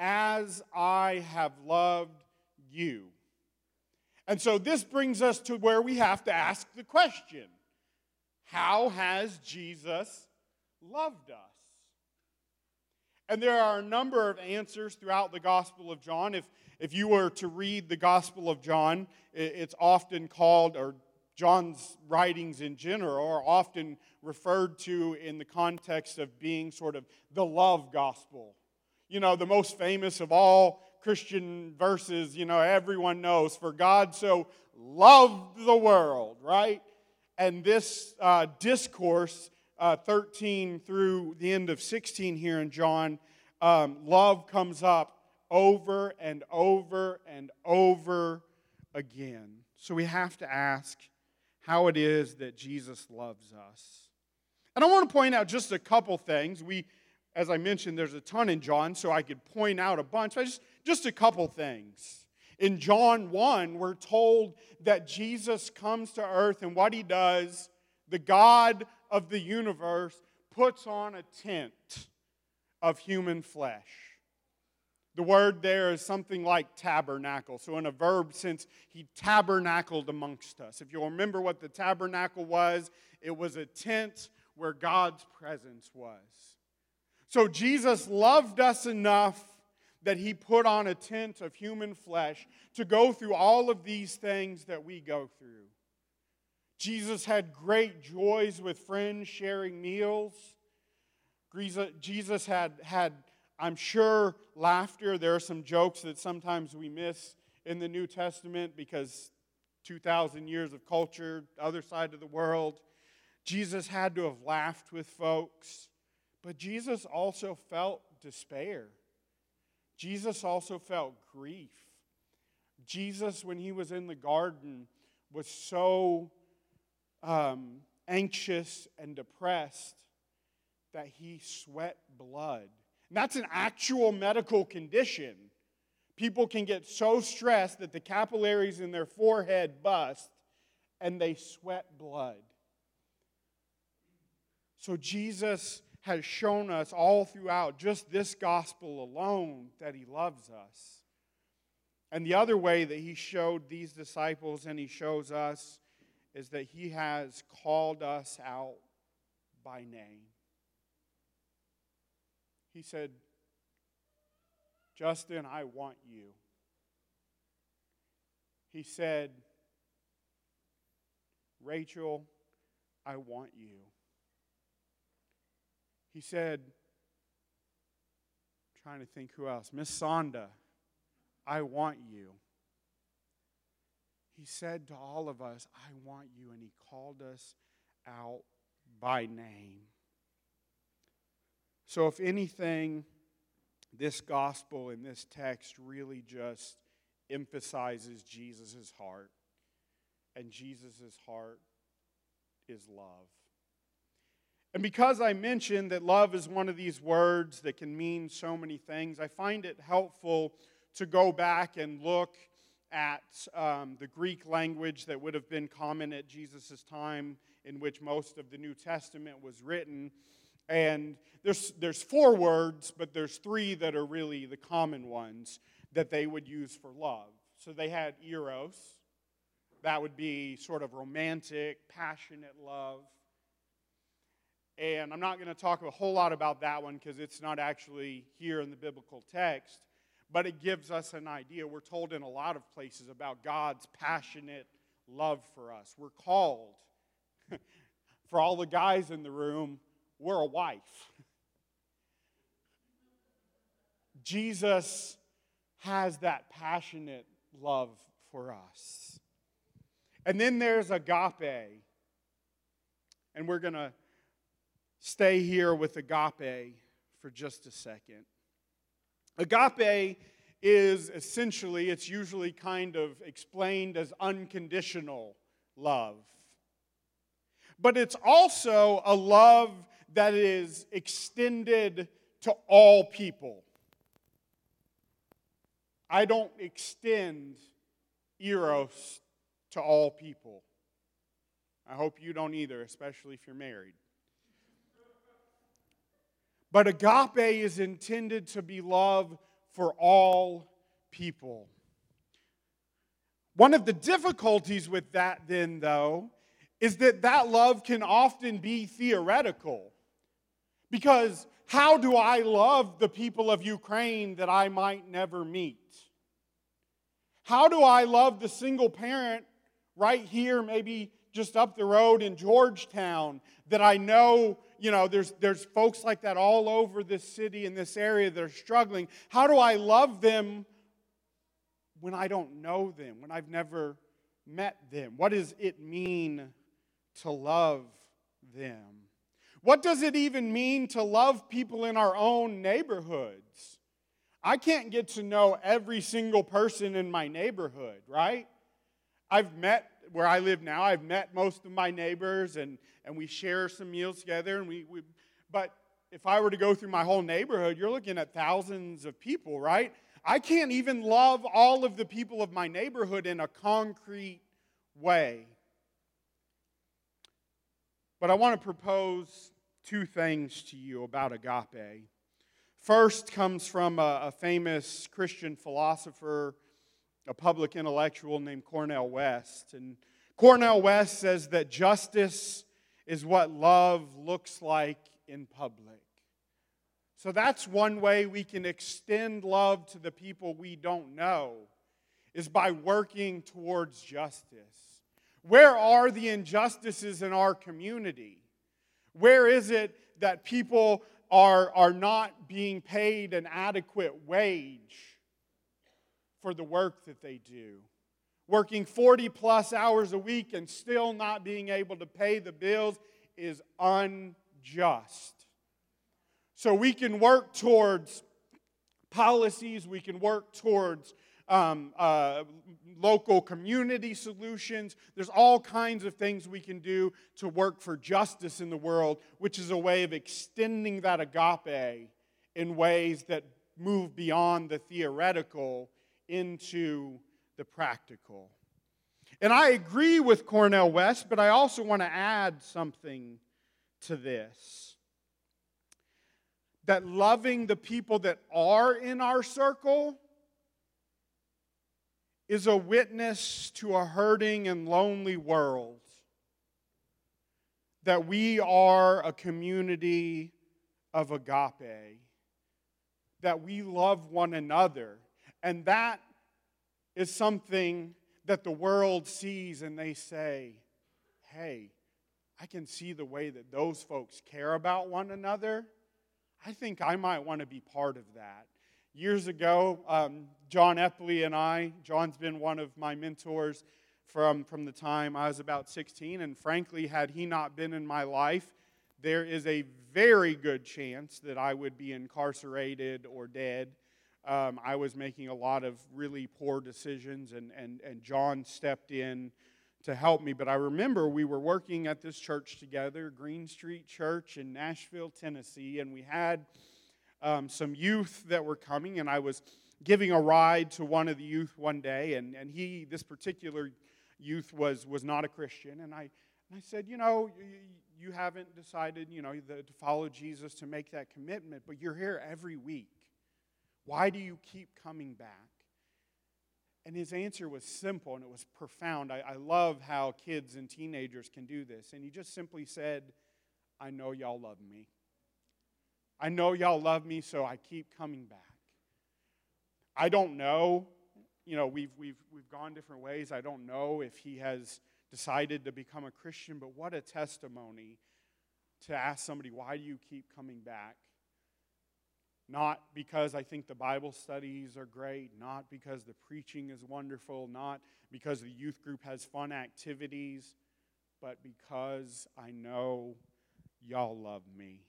Speaker 8: as I have loved you. And so this brings us to where we have to ask the question How has Jesus loved us? And there are a number of answers throughout the Gospel of John. If, if you were to read the Gospel of John, it's often called, or John's writings in general are often referred to in the context of being sort of the love gospel. You know, the most famous of all Christian verses, you know, everyone knows, for God so loved the world, right? And this uh, discourse uh, 13 through the end of 16 here in John, um, love comes up over and over and over again. So we have to ask how it is that Jesus loves us. And I want to point out just a couple things. We as I mentioned, there's a ton in John, so I could point out a bunch. But just, just a couple things. In John 1, we're told that Jesus comes to earth, and what he does, the God of the universe, puts on a tent of human flesh. The word there is something like tabernacle. So, in a verb sense, he tabernacled amongst us. If you'll remember what the tabernacle was, it was a tent where God's presence was. So, Jesus loved us enough that he put on a tent of human flesh to go through all of these things that we go through. Jesus had great joys with friends sharing meals. Jesus had, had, I'm sure, laughter. There are some jokes that sometimes we miss in the New Testament because 2,000 years of culture, other side of the world. Jesus had to have laughed with folks, but Jesus also felt despair. Jesus also felt grief. Jesus, when he was in the garden, was so um, anxious and depressed that he sweat blood. And that's an actual medical condition. People can get so stressed that the capillaries in their forehead bust and they sweat blood. So Jesus has shown us all throughout just this gospel alone that he loves us. And the other way that he showed these disciples and he shows us is that he has called us out by name. He said, Justin, I want you. He said, Rachel, I want you. He said, trying to think who else, Miss Sonda, I want you. He said to all of us, I want you, and He called us out by name. So, if anything, this gospel in this text really just emphasizes Jesus' heart. And Jesus' heart is love. And because I mentioned that love is one of these words that can mean so many things, I find it helpful to go back and look at um, the Greek language that would have been common at Jesus' time, in which most of the New Testament was written. And there's, there's four words, but there's three that are really the common ones that they would use for love. So they had eros, that would be sort of romantic, passionate love. And I'm not going to talk a whole lot about that one because it's not actually here in the biblical text, but it gives us an idea. We're told in a lot of places about God's passionate love for us. We're called, for all the guys in the room, we're a wife. Jesus has that passionate love for us. And then there's agape. And we're going to stay here with agape for just a second. Agape is essentially, it's usually kind of explained as unconditional love. But it's also a love that is extended to all people. I don't extend Eros to all people. I hope you don't either, especially if you're married. But agape is intended to be love for all people. One of the difficulties with that, then, though, is that that love can often be theoretical. Because how do I love the people of Ukraine that I might never meet? How do I love the single parent right here, maybe just up the road in Georgetown, that I know you know, there's, there's folks like that all over this city and this area that are struggling. How do I love them when I don't know them, when I've never met them? What does it mean to love them? What does it even mean to love people in our own neighborhoods? I can't get to know every single person in my neighborhood, right? I've met where I live now, I've met most of my neighbors and, and we share some meals together. And we, we, but if I were to go through my whole neighborhood, you're looking at thousands of people, right? I can't even love all of the people of my neighborhood in a concrete way. But I want to propose two things to you about agape. First comes from a, a famous Christian philosopher, a public intellectual named Cornel West. And Cornel West says that justice is what love looks like in public. So that's one way we can extend love to the people we don't know is by working towards justice. Where are the injustices in our community? Where is it that people are, are not being paid an adequate wage for the work that they do? Working 40 plus hours a week and still not being able to pay the bills is unjust. So we can work towards policies, we can work towards um, uh, local community solutions. There's all kinds of things we can do to work for justice in the world, which is a way of extending that agape in ways that move beyond the theoretical into the practical. And I agree with Cornel West, but I also want to add something to this that loving the people that are in our circle is a witness to a hurting and lonely world. That we are a community of agape. That we love one another. And that is something that the world sees and they say, hey, I can see the way that those folks care about one another I think I might want to be part of that. Years ago, um, John Epley and I, John's been one of my mentors from, from the time I was about 16, and frankly, had he not been in my life, there is a very good chance that I would be incarcerated or dead. Um, I was making a lot of really poor decisions, and, and, and John stepped in to help me. But I remember we were working at this church together, Green Street Church in Nashville, Tennessee, and we had um, some youth that were coming, and I was giving a ride to one of the youth one day, and, and he, this particular youth, was, was not a Christian. And I, and I said, You know, you, you haven't decided, you know, the, to follow Jesus, to make that commitment, but you're here every week. Why do you keep coming back? And his answer was simple and it was profound. I, I, love how kids and teenagers can do this. And he just simply said, I know y'all love me. I know y'all love me, so I keep coming back. I don't know. You know, we've, we've, we've gone different ways. I don't know if he has decided to become a Christian, but what a testimony to ask somebody, why do you keep coming back? Not because I think the Bible studies are great, not because the preaching is wonderful, not because the youth group has fun activities, but because I know y'all love me.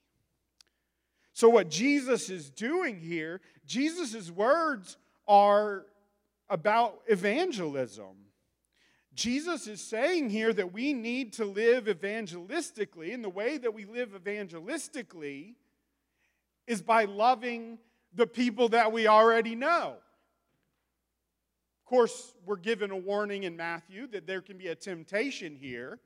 Speaker 8: So, what Jesus is doing here, Jesus' words are about evangelism. Jesus is saying here that we need to live evangelistically, and the way that we live evangelistically is by loving the people that we already know. Of course, we're given a warning in Matthew that there can be a temptation here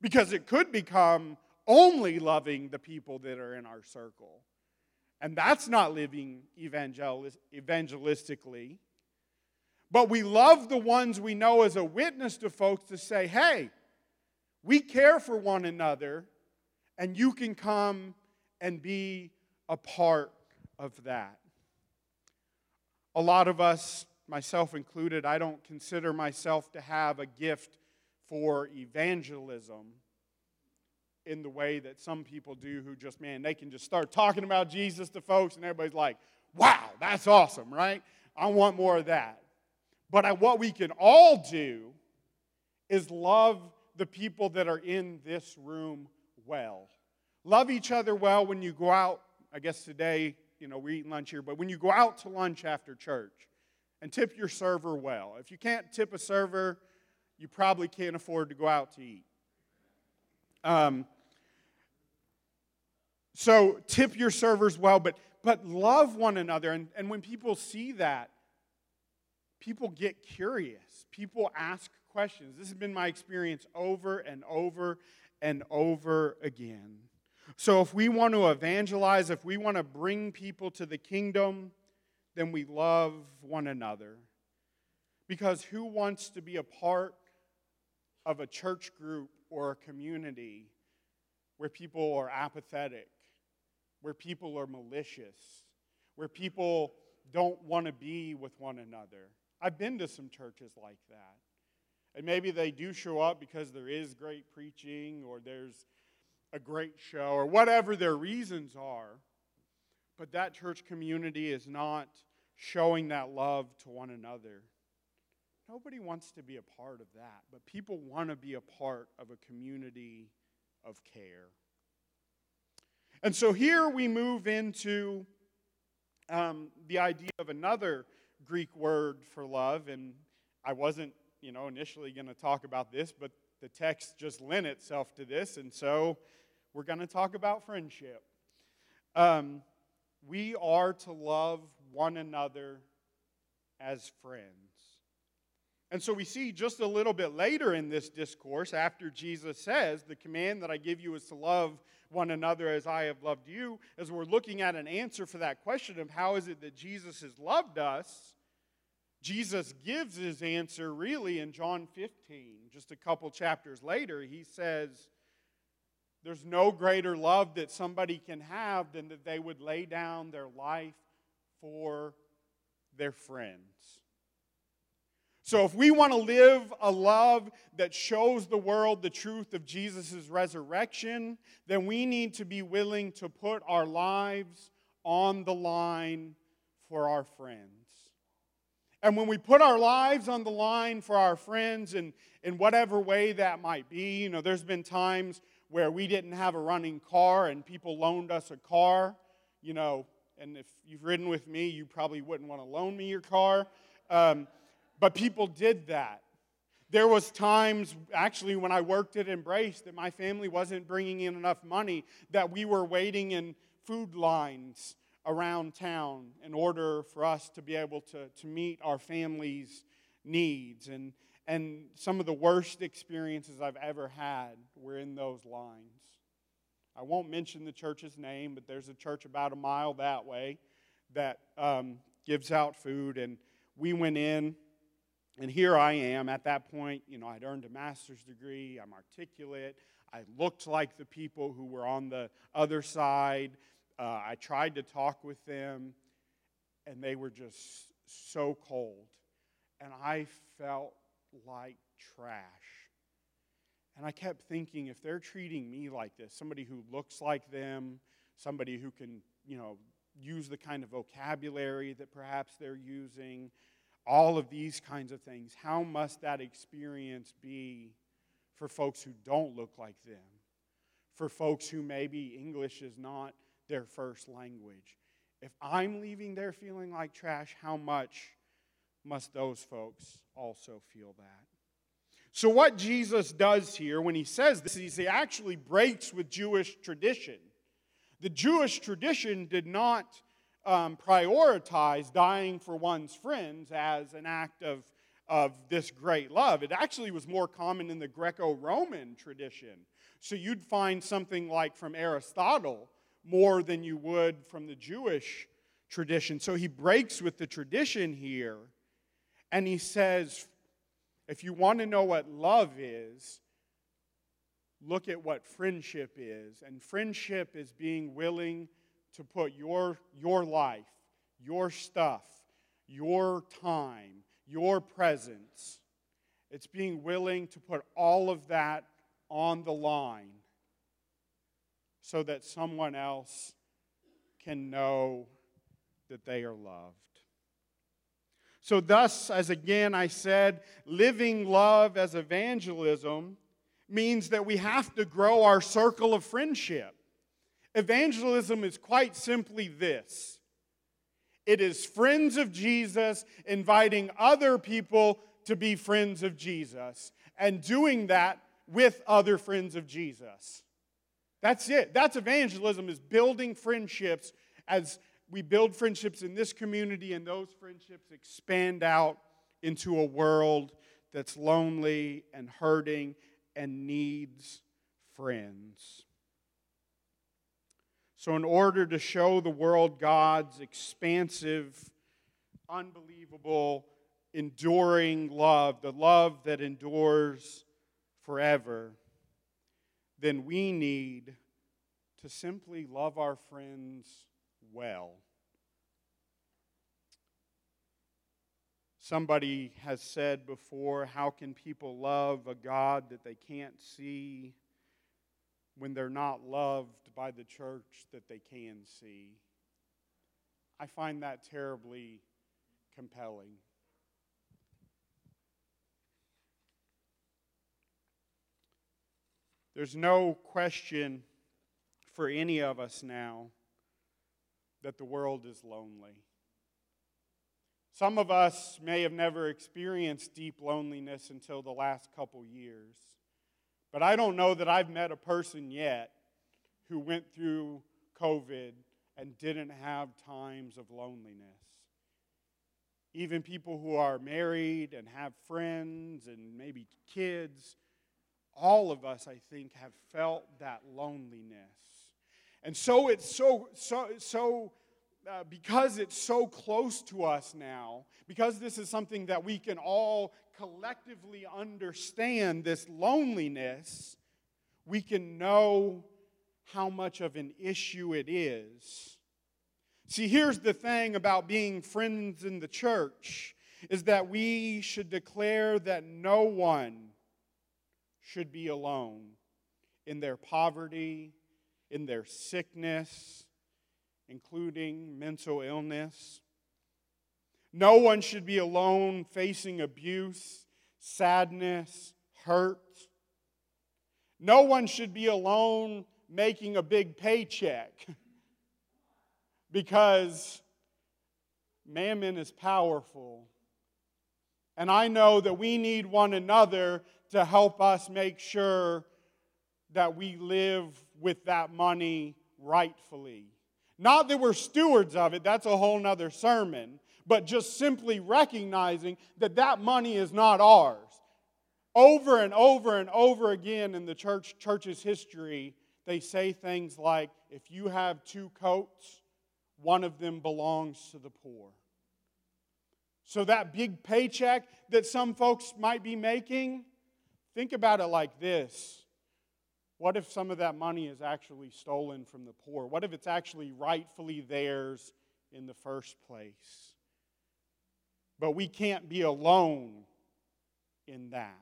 Speaker 8: because it could become only loving the people that are in our circle. And that's not living evangelistically. But we love the ones we know as a witness to folks to say, hey, we care for one another, and you can come and be a part of that. A lot of us, myself included, I don't consider myself to have a gift for evangelism in the way that some people do who just, man, they can just start talking about Jesus to folks and everybody's like, wow, that's awesome, right? I want more of that. But what we can all do is love the people that are in this room well. Love each other well when you go out I guess today, you know, we're eating lunch here, but when you go out to lunch after church and tip your server well, if you can't tip a server, you probably can't afford to go out to eat. Um, So tip your servers well, but, but love one another. And, and when people see that, people get curious. People ask questions. This has been my experience over and over and over again. So if we want to evangelize, if we want to bring people to the kingdom, then we love one another. Because who wants to be a part of a church group or a community where people are apathetic, where people are malicious, where people don't want to be with one another? I've been to some churches like that. And maybe they do show up because there is great preaching or there's a great show or whatever their reasons are. But that church community is not showing that love to one another. Nobody wants to be a part of that, but people want to be a part of a community of care. And so here we move into um, the idea of another Greek word for love, and I wasn't, you know, initially going to talk about this, but the text just lent itself to this, and so we're going to talk about friendship. Um, we are to love one another as friends. And so we see just a little bit later in this discourse, after Jesus says, The command that I give you is to love one another as I have loved you, as we're looking at an answer for that question of how is it that Jesus has loved us, Jesus gives his answer really in John 15, just a couple chapters later. He says, There's no greater love that somebody can have than that they would lay down their life for their friends. So, if we want to live a love that shows the world the truth of Jesus' resurrection, then we need to be willing to put our lives on the line for our friends. And when we put our lives on the line for our friends, in, in whatever way that might be, you know, there's been times where we didn't have a running car and people loaned us a car, you know, and if you've ridden with me, you probably wouldn't want to loan me your car. Um, but people did that. There was times, actually, when I worked at Embrace, that my family wasn't bringing in enough money, that we were waiting in food lines around town in order for us to be able to, to meet our family's needs. And, and some of the worst experiences I've ever had were in those lines. I won't mention the church's name, but there's a church about a mile that way that um, gives out food. And we went in, and here I am. At that point, you know, I'd earned a master's degree, I'm articulate. I looked like the people who were on the other side. Uh, I tried to talk with them, and they were just so cold. And I felt like trash. And I kept thinking if they're treating me like this, somebody who looks like them, somebody who can, you know, use the kind of vocabulary that perhaps they're using, all of these kinds of things, how must that experience be for folks who don't look like them? For folks who maybe English is not their first language. If I'm leaving there feeling like trash, how much must those folks also feel that? So, what Jesus does here when he says this is he actually breaks with Jewish tradition. The Jewish tradition did not um, prioritize dying for one's friends as an act of, of this great love. It actually was more common in the Greco Roman tradition. So, you'd find something like from Aristotle more than you would from the Jewish tradition. So he breaks with the tradition here and he says, if you want to know what love is, look at what friendship is. And friendship is being willing to put your, your life, your stuff, your time, your presence. It's being willing to put all of that on the line so that someone else can know that they are loved. So, thus, as again I said, living love as evangelism means that we have to grow our circle of friendship. Evangelism is quite simply this it is friends of Jesus inviting other people to be friends of Jesus and doing that with other friends of Jesus. That's it. That's evangelism is building friendships as we build friendships in this community and those friendships expand out into a world that's lonely and hurting and needs friends. So, in order to show the world God's expansive, unbelievable, enduring love, the love that endures forever, then we need to simply love our friends well. Somebody has said before, how can people love a God that they can't see when they're not loved by the church that they can see? I find that terribly compelling. There's no question for any of us now that the world is lonely. Some of us may have never experienced deep loneliness until the last couple years. But I don't know that I've met a person yet who went through COVID and didn't have times of loneliness. Even people who are married and have friends and maybe kids, all of us, I think, have felt that loneliness. And so it's so, so, so uh, because it's so close to us now, because this is something that we can all collectively understand, this loneliness, we can know how much of an issue it is. See, here's the thing about being friends in the church is that we should declare that no one should be alone in their poverty, in their sickness, including mental illness. No one should be alone facing abuse, sadness, hurt. No one should be alone making a big paycheck because mammon is powerful. And I know that we need one another to help us make sure that we live with that money rightfully. Not that we're stewards of it, that's a whole nother sermon, but just simply recognizing that that money is not ours. Over and over and over again in the church church's history, they say things like if you have two coats, one of them belongs to the poor. So that big paycheck that some folks might be making, think about it like this what if some of that money is actually stolen from the poor? What if it's actually rightfully theirs in the first place? But we can't be alone in that.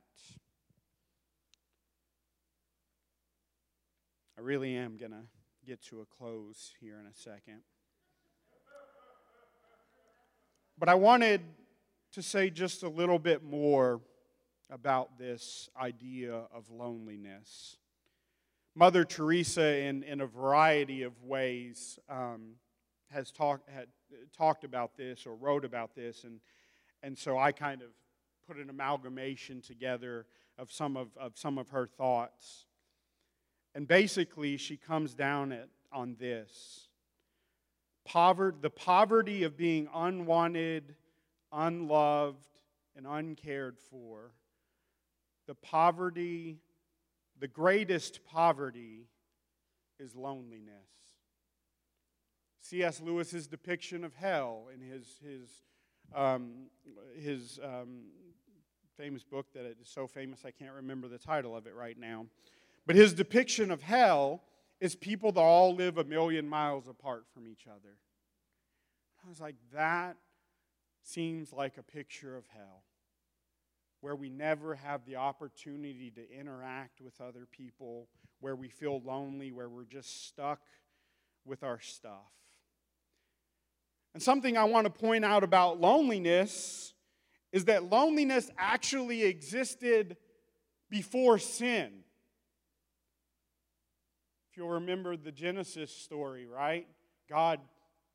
Speaker 8: I really am going to get to a close here in a second. But I wanted to say just a little bit more about this idea of loneliness. Mother Teresa, in, in a variety of ways, um, has talk, had, talked about this or wrote about this, and, and so I kind of put an amalgamation together of some of, of some of her thoughts. And basically, she comes down at, on this Poverty, the poverty of being unwanted, unloved, and uncared for, the poverty the greatest poverty is loneliness. C.S. Lewis's depiction of hell in his, his, um, his um, famous book that is so famous I can't remember the title of it right now. But his depiction of hell is people that all live a million miles apart from each other. I was like, that seems like a picture of hell where we never have the opportunity to interact with other people, where we feel lonely, where we're just stuck with our stuff. And something I want to point out about loneliness is that loneliness actually existed before sin. If you'll remember the Genesis story, right? God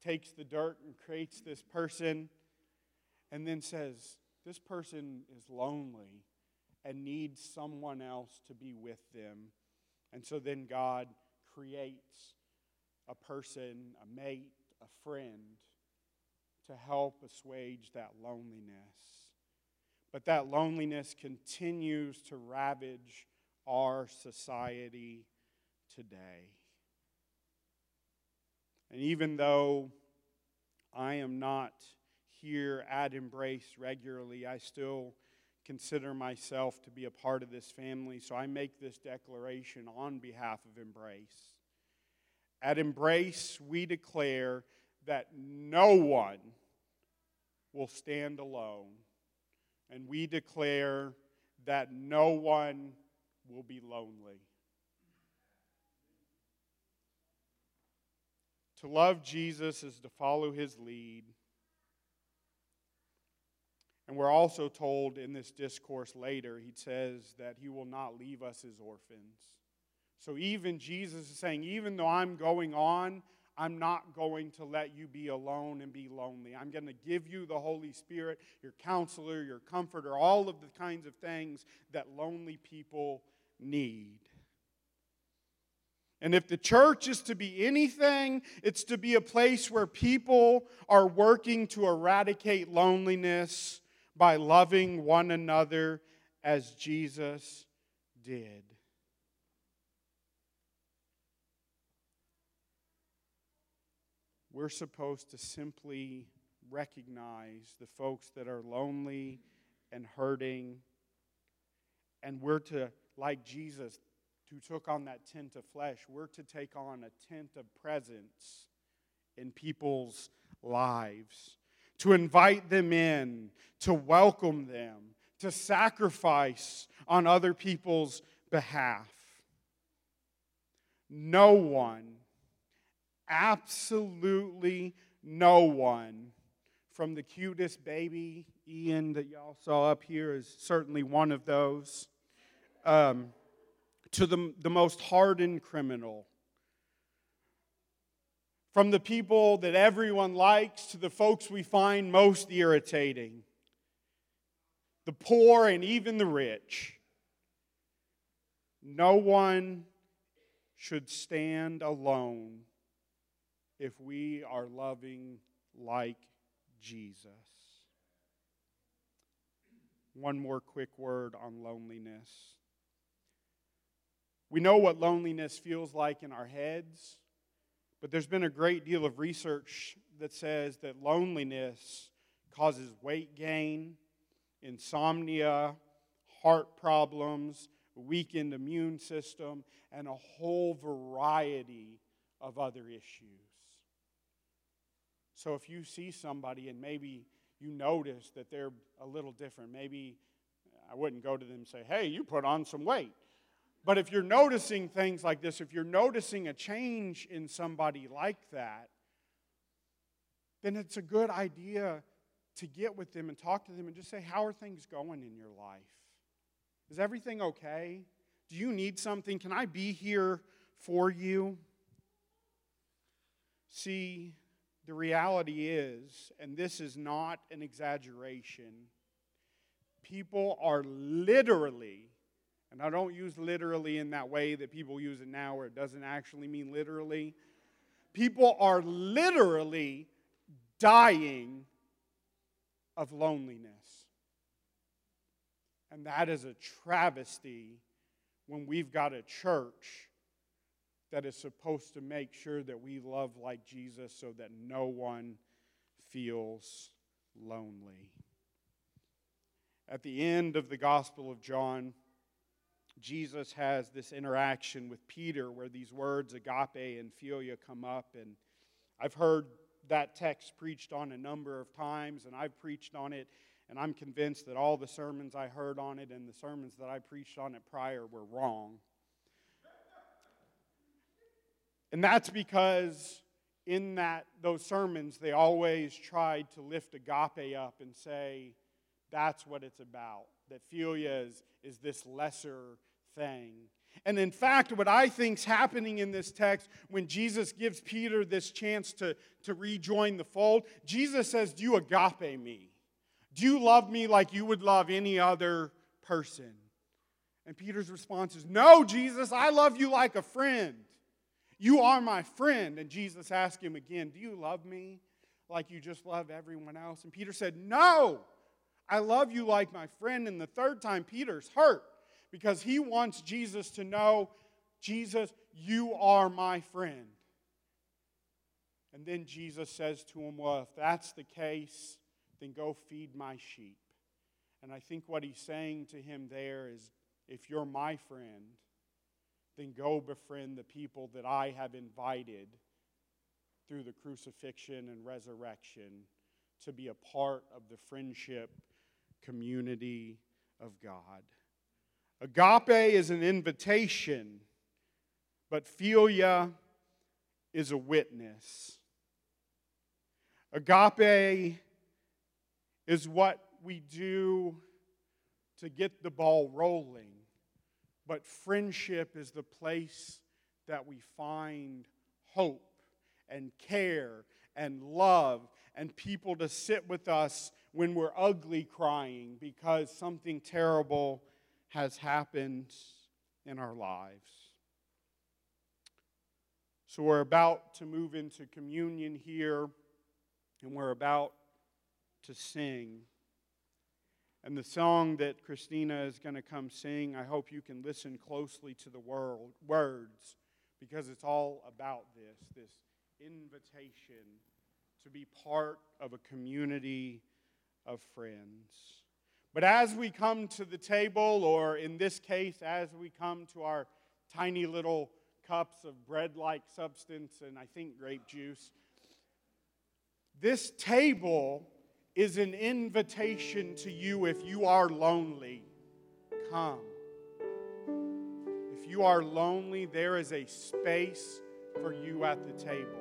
Speaker 8: takes the dirt and creates this person and then says, this person is lonely and needs someone else to be with them. And so then God creates a person, a mate, a friend to help assuage that loneliness. But that loneliness continues to ravage our society today. And even though I am not here at Embrace regularly, I still consider myself to be a part of this family, so I make this declaration on behalf of Embrace. At Embrace, we declare that no one will stand alone, and we declare that no one will be lonely. To love Jesus is to follow his lead. And we're also told in this discourse later, he says that he will not leave us as orphans. So even Jesus is saying, even though I'm going on, I'm not going to let you be alone and be lonely. I'm going to give you the Holy Spirit, your counselor, your comforter, all of the kinds of things that lonely people need. And if the church is to be anything, it's to be a place where people are working to eradicate loneliness by loving one another as Jesus did. We're supposed to simply recognize the folks that are lonely and hurting, and we're to, like Jesus, who took on that tent of flesh, we're to take on a tent of presence in people's lives, to invite them in, to welcome them, to sacrifice on other people's behalf. No one, absolutely no one, from the cutest baby, Ian, that y'all saw up here, is certainly one of those. Um, to the, the most hardened criminal. From the people that everyone likes to the folks we find most irritating, the poor and even the rich. No one should stand alone if we are loving like Jesus. One more quick word on loneliness. We know what loneliness feels like in our heads, but there's been a great deal of research that says that loneliness causes weight gain, insomnia, heart problems, weakened immune system, and a whole variety of other issues. So if you see somebody and maybe you notice that they're a little different, maybe I wouldn't go to them and say, hey, you put on some weight. But if you're noticing things like this, if you're noticing a change in somebody like that, then it's a good idea to get with them and talk to them and just say, How are things going in your life? Is everything okay? Do you need something? Can I be here for you? See, the reality is, and this is not an exaggeration, people are literally and I don't use literally in that way that people use it now, where it doesn't actually mean literally. People are literally dying of loneliness. And that is a travesty when we've got a church that is supposed to make sure that we love like Jesus so that no one feels lonely. At the end of the Gospel of John, Jesus has this interaction with Peter where these words, agape and philia, come up. And I've heard that text preached on a number of times, and I've preached on it, and I'm convinced that all the sermons I heard on it and the sermons that I preached on it prior were wrong. And that's because in that those sermons they always tried to lift agape up and say that's what it's about that philia is, is this lesser thing. And in fact, what I think's happening in this text when Jesus gives Peter this chance to, to rejoin the fold, Jesus says, Do you agape me? Do you love me like you would love any other person? And Peter's response is, No, Jesus, I love you like a friend. You are my friend. And Jesus asked him again, Do you love me like you just love everyone else? And Peter said, No, I love you like my friend. And the third time, Peter's hurt because he wants Jesus to know, Jesus, you are my friend. And then Jesus says to him, Well, if that's the case, then go feed my sheep. And I think what he's saying to him there is if you're my friend, then go befriend the people that I have invited through the crucifixion and resurrection to be a part of the friendship community of God. Agape is an invitation, but philia is a witness. Agape is what we do to get the ball rolling, but friendship is the place that we find hope and care and love and people to sit with us when we're ugly crying because something terrible has happened in our lives. So we're about to move into communion here, and we're about to sing. And the song that Christina is going to come sing, I hope you can listen closely to the world, words because it's all about this this invitation to be part of a community of friends. But as we come to the table, or in this case, as we come to our tiny little cups of bread like substance and I think grape juice, this table is an invitation to you if you are lonely. Come. If you are lonely, there is a space for you at the table.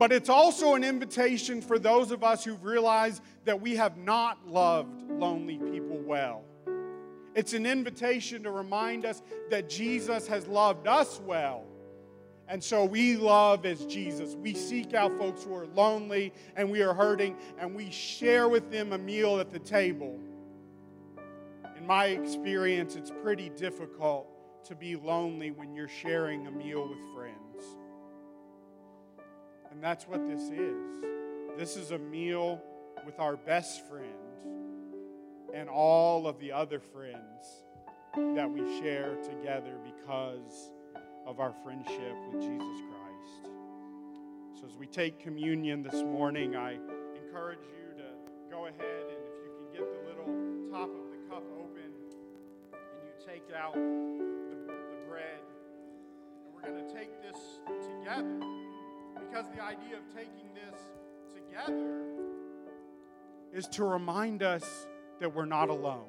Speaker 8: But it's also an invitation for those of us who've realized that we have not loved lonely people well. It's an invitation to remind us that Jesus has loved us well. And so we love as Jesus. We seek out folks who are lonely and we are hurting, and we share with them a meal at the table. In my experience, it's pretty difficult to be lonely when you're sharing a meal with friends. And that's what this is. This is a meal with our best friend and all of the other friends that we share together because of our friendship with Jesus Christ. So, as we take communion this morning, I encourage you to go ahead and if you can get the little top of the cup open and you take out the, the bread, and we're going to take this together because the idea of taking this together is to remind us that we're not alone.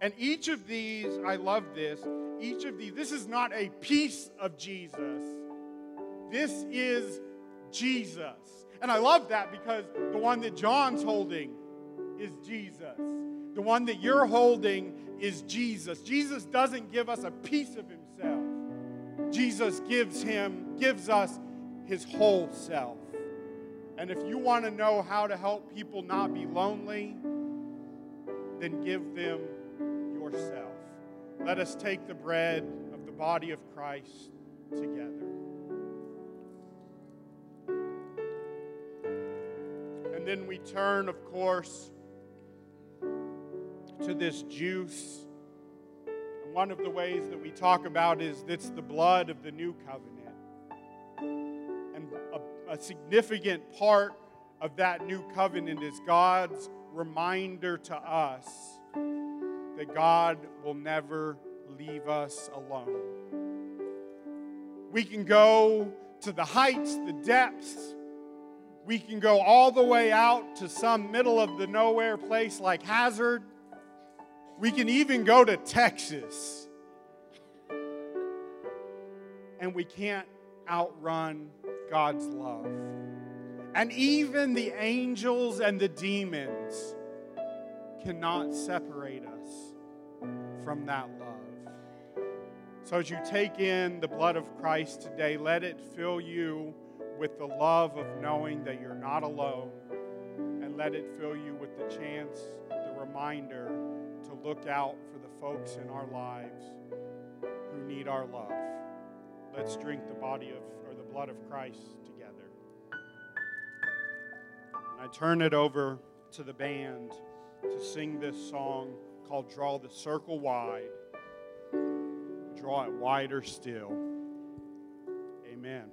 Speaker 8: And each of these, I love this, each of these, this is not a piece of Jesus. This is Jesus. And I love that because the one that John's holding is Jesus. The one that you're holding is Jesus. Jesus doesn't give us a piece of himself. Jesus gives him gives us his whole self. And if you want to know how to help people not be lonely, then give them yourself. Let us take the bread of the body of Christ together. And then we turn, of course, to this juice. And one of the ways that we talk about is it's the blood of the new covenant. A significant part of that new covenant is God's reminder to us that God will never leave us alone. We can go to the heights, the depths. We can go all the way out to some middle of the nowhere place like Hazard. We can even go to Texas. And we can't outrun God's love. And even the angels and the demons cannot separate us from that love. So, as you take in the blood of Christ today, let it fill you with the love of knowing that you're not alone, and let it fill you with the chance, the reminder to look out for the folks in our lives who need our love.
Speaker 9: let's drink the body of blood of Christ together. And I turn it over to the band to sing this song called Draw the Circle Wide. Draw it wider still. Amen.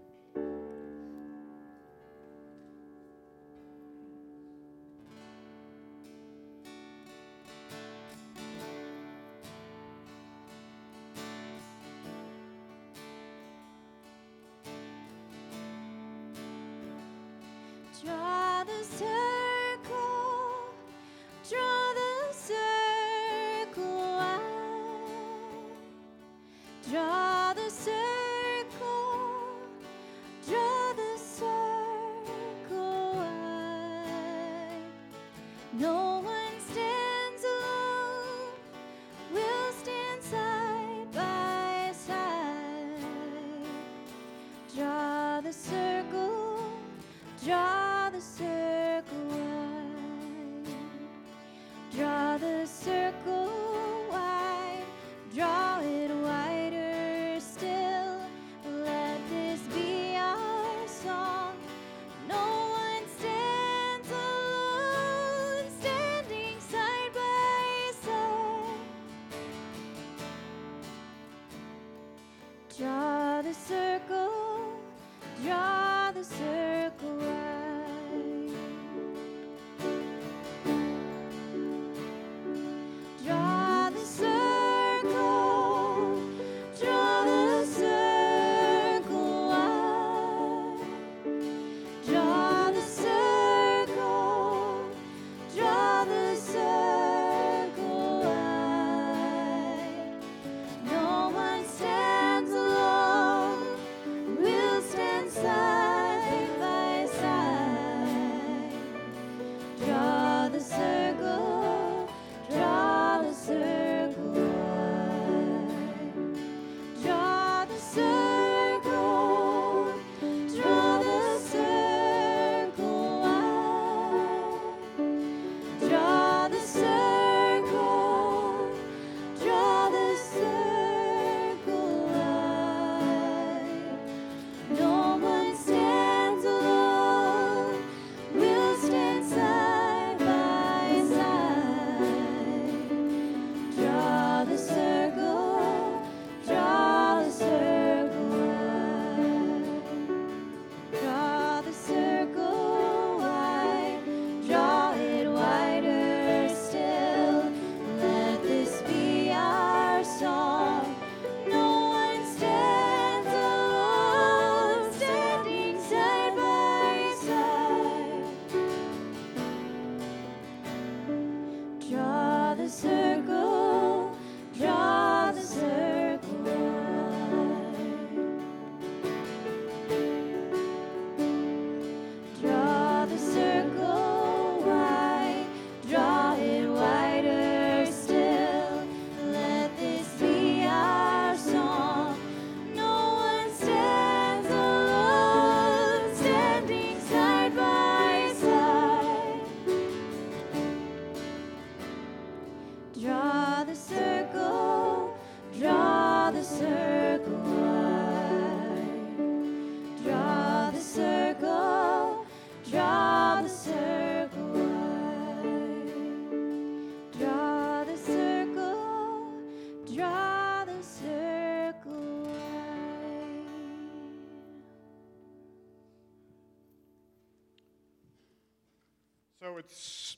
Speaker 9: It's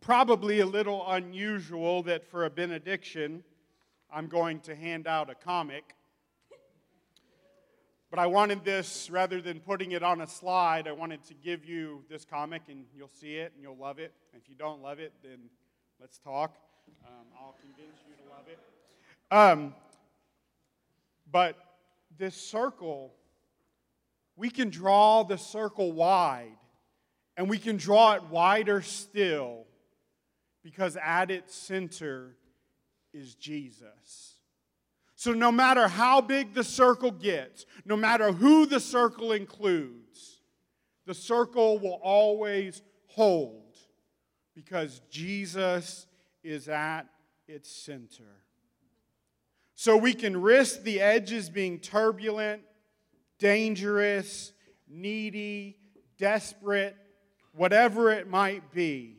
Speaker 9: probably a little unusual that for a benediction, I'm going to hand out a comic. But I wanted this, rather than putting it on a slide, I wanted to give you this comic and you'll see it and you'll love it. If you don't love it, then let's talk. Um, I'll convince you to love it. Um, but this circle, we can draw the circle wide and we can draw it wider still because at its center is Jesus. So, no matter how big the circle gets, no matter who the circle includes, the circle will always hold because Jesus is at its center.
Speaker 8: So we can risk the edges being turbulent, dangerous, needy, desperate, whatever it might be,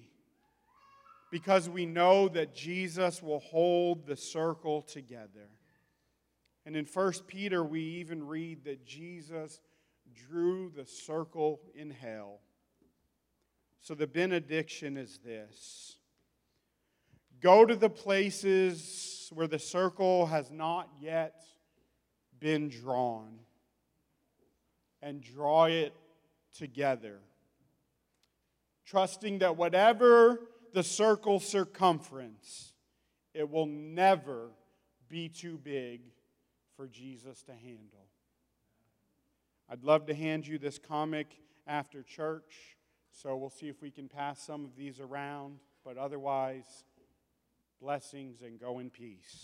Speaker 8: because we know that Jesus will hold the circle together. And in 1 Peter, we even read that Jesus drew the circle in hell. So the benediction is this Go to the places where the circle has not yet been drawn and draw it together. Trusting that whatever the circle's circumference, it will never be too big for Jesus to handle. I'd love to hand you this comic after church, so we'll see if we can pass some of these around, but otherwise, blessings and go in peace.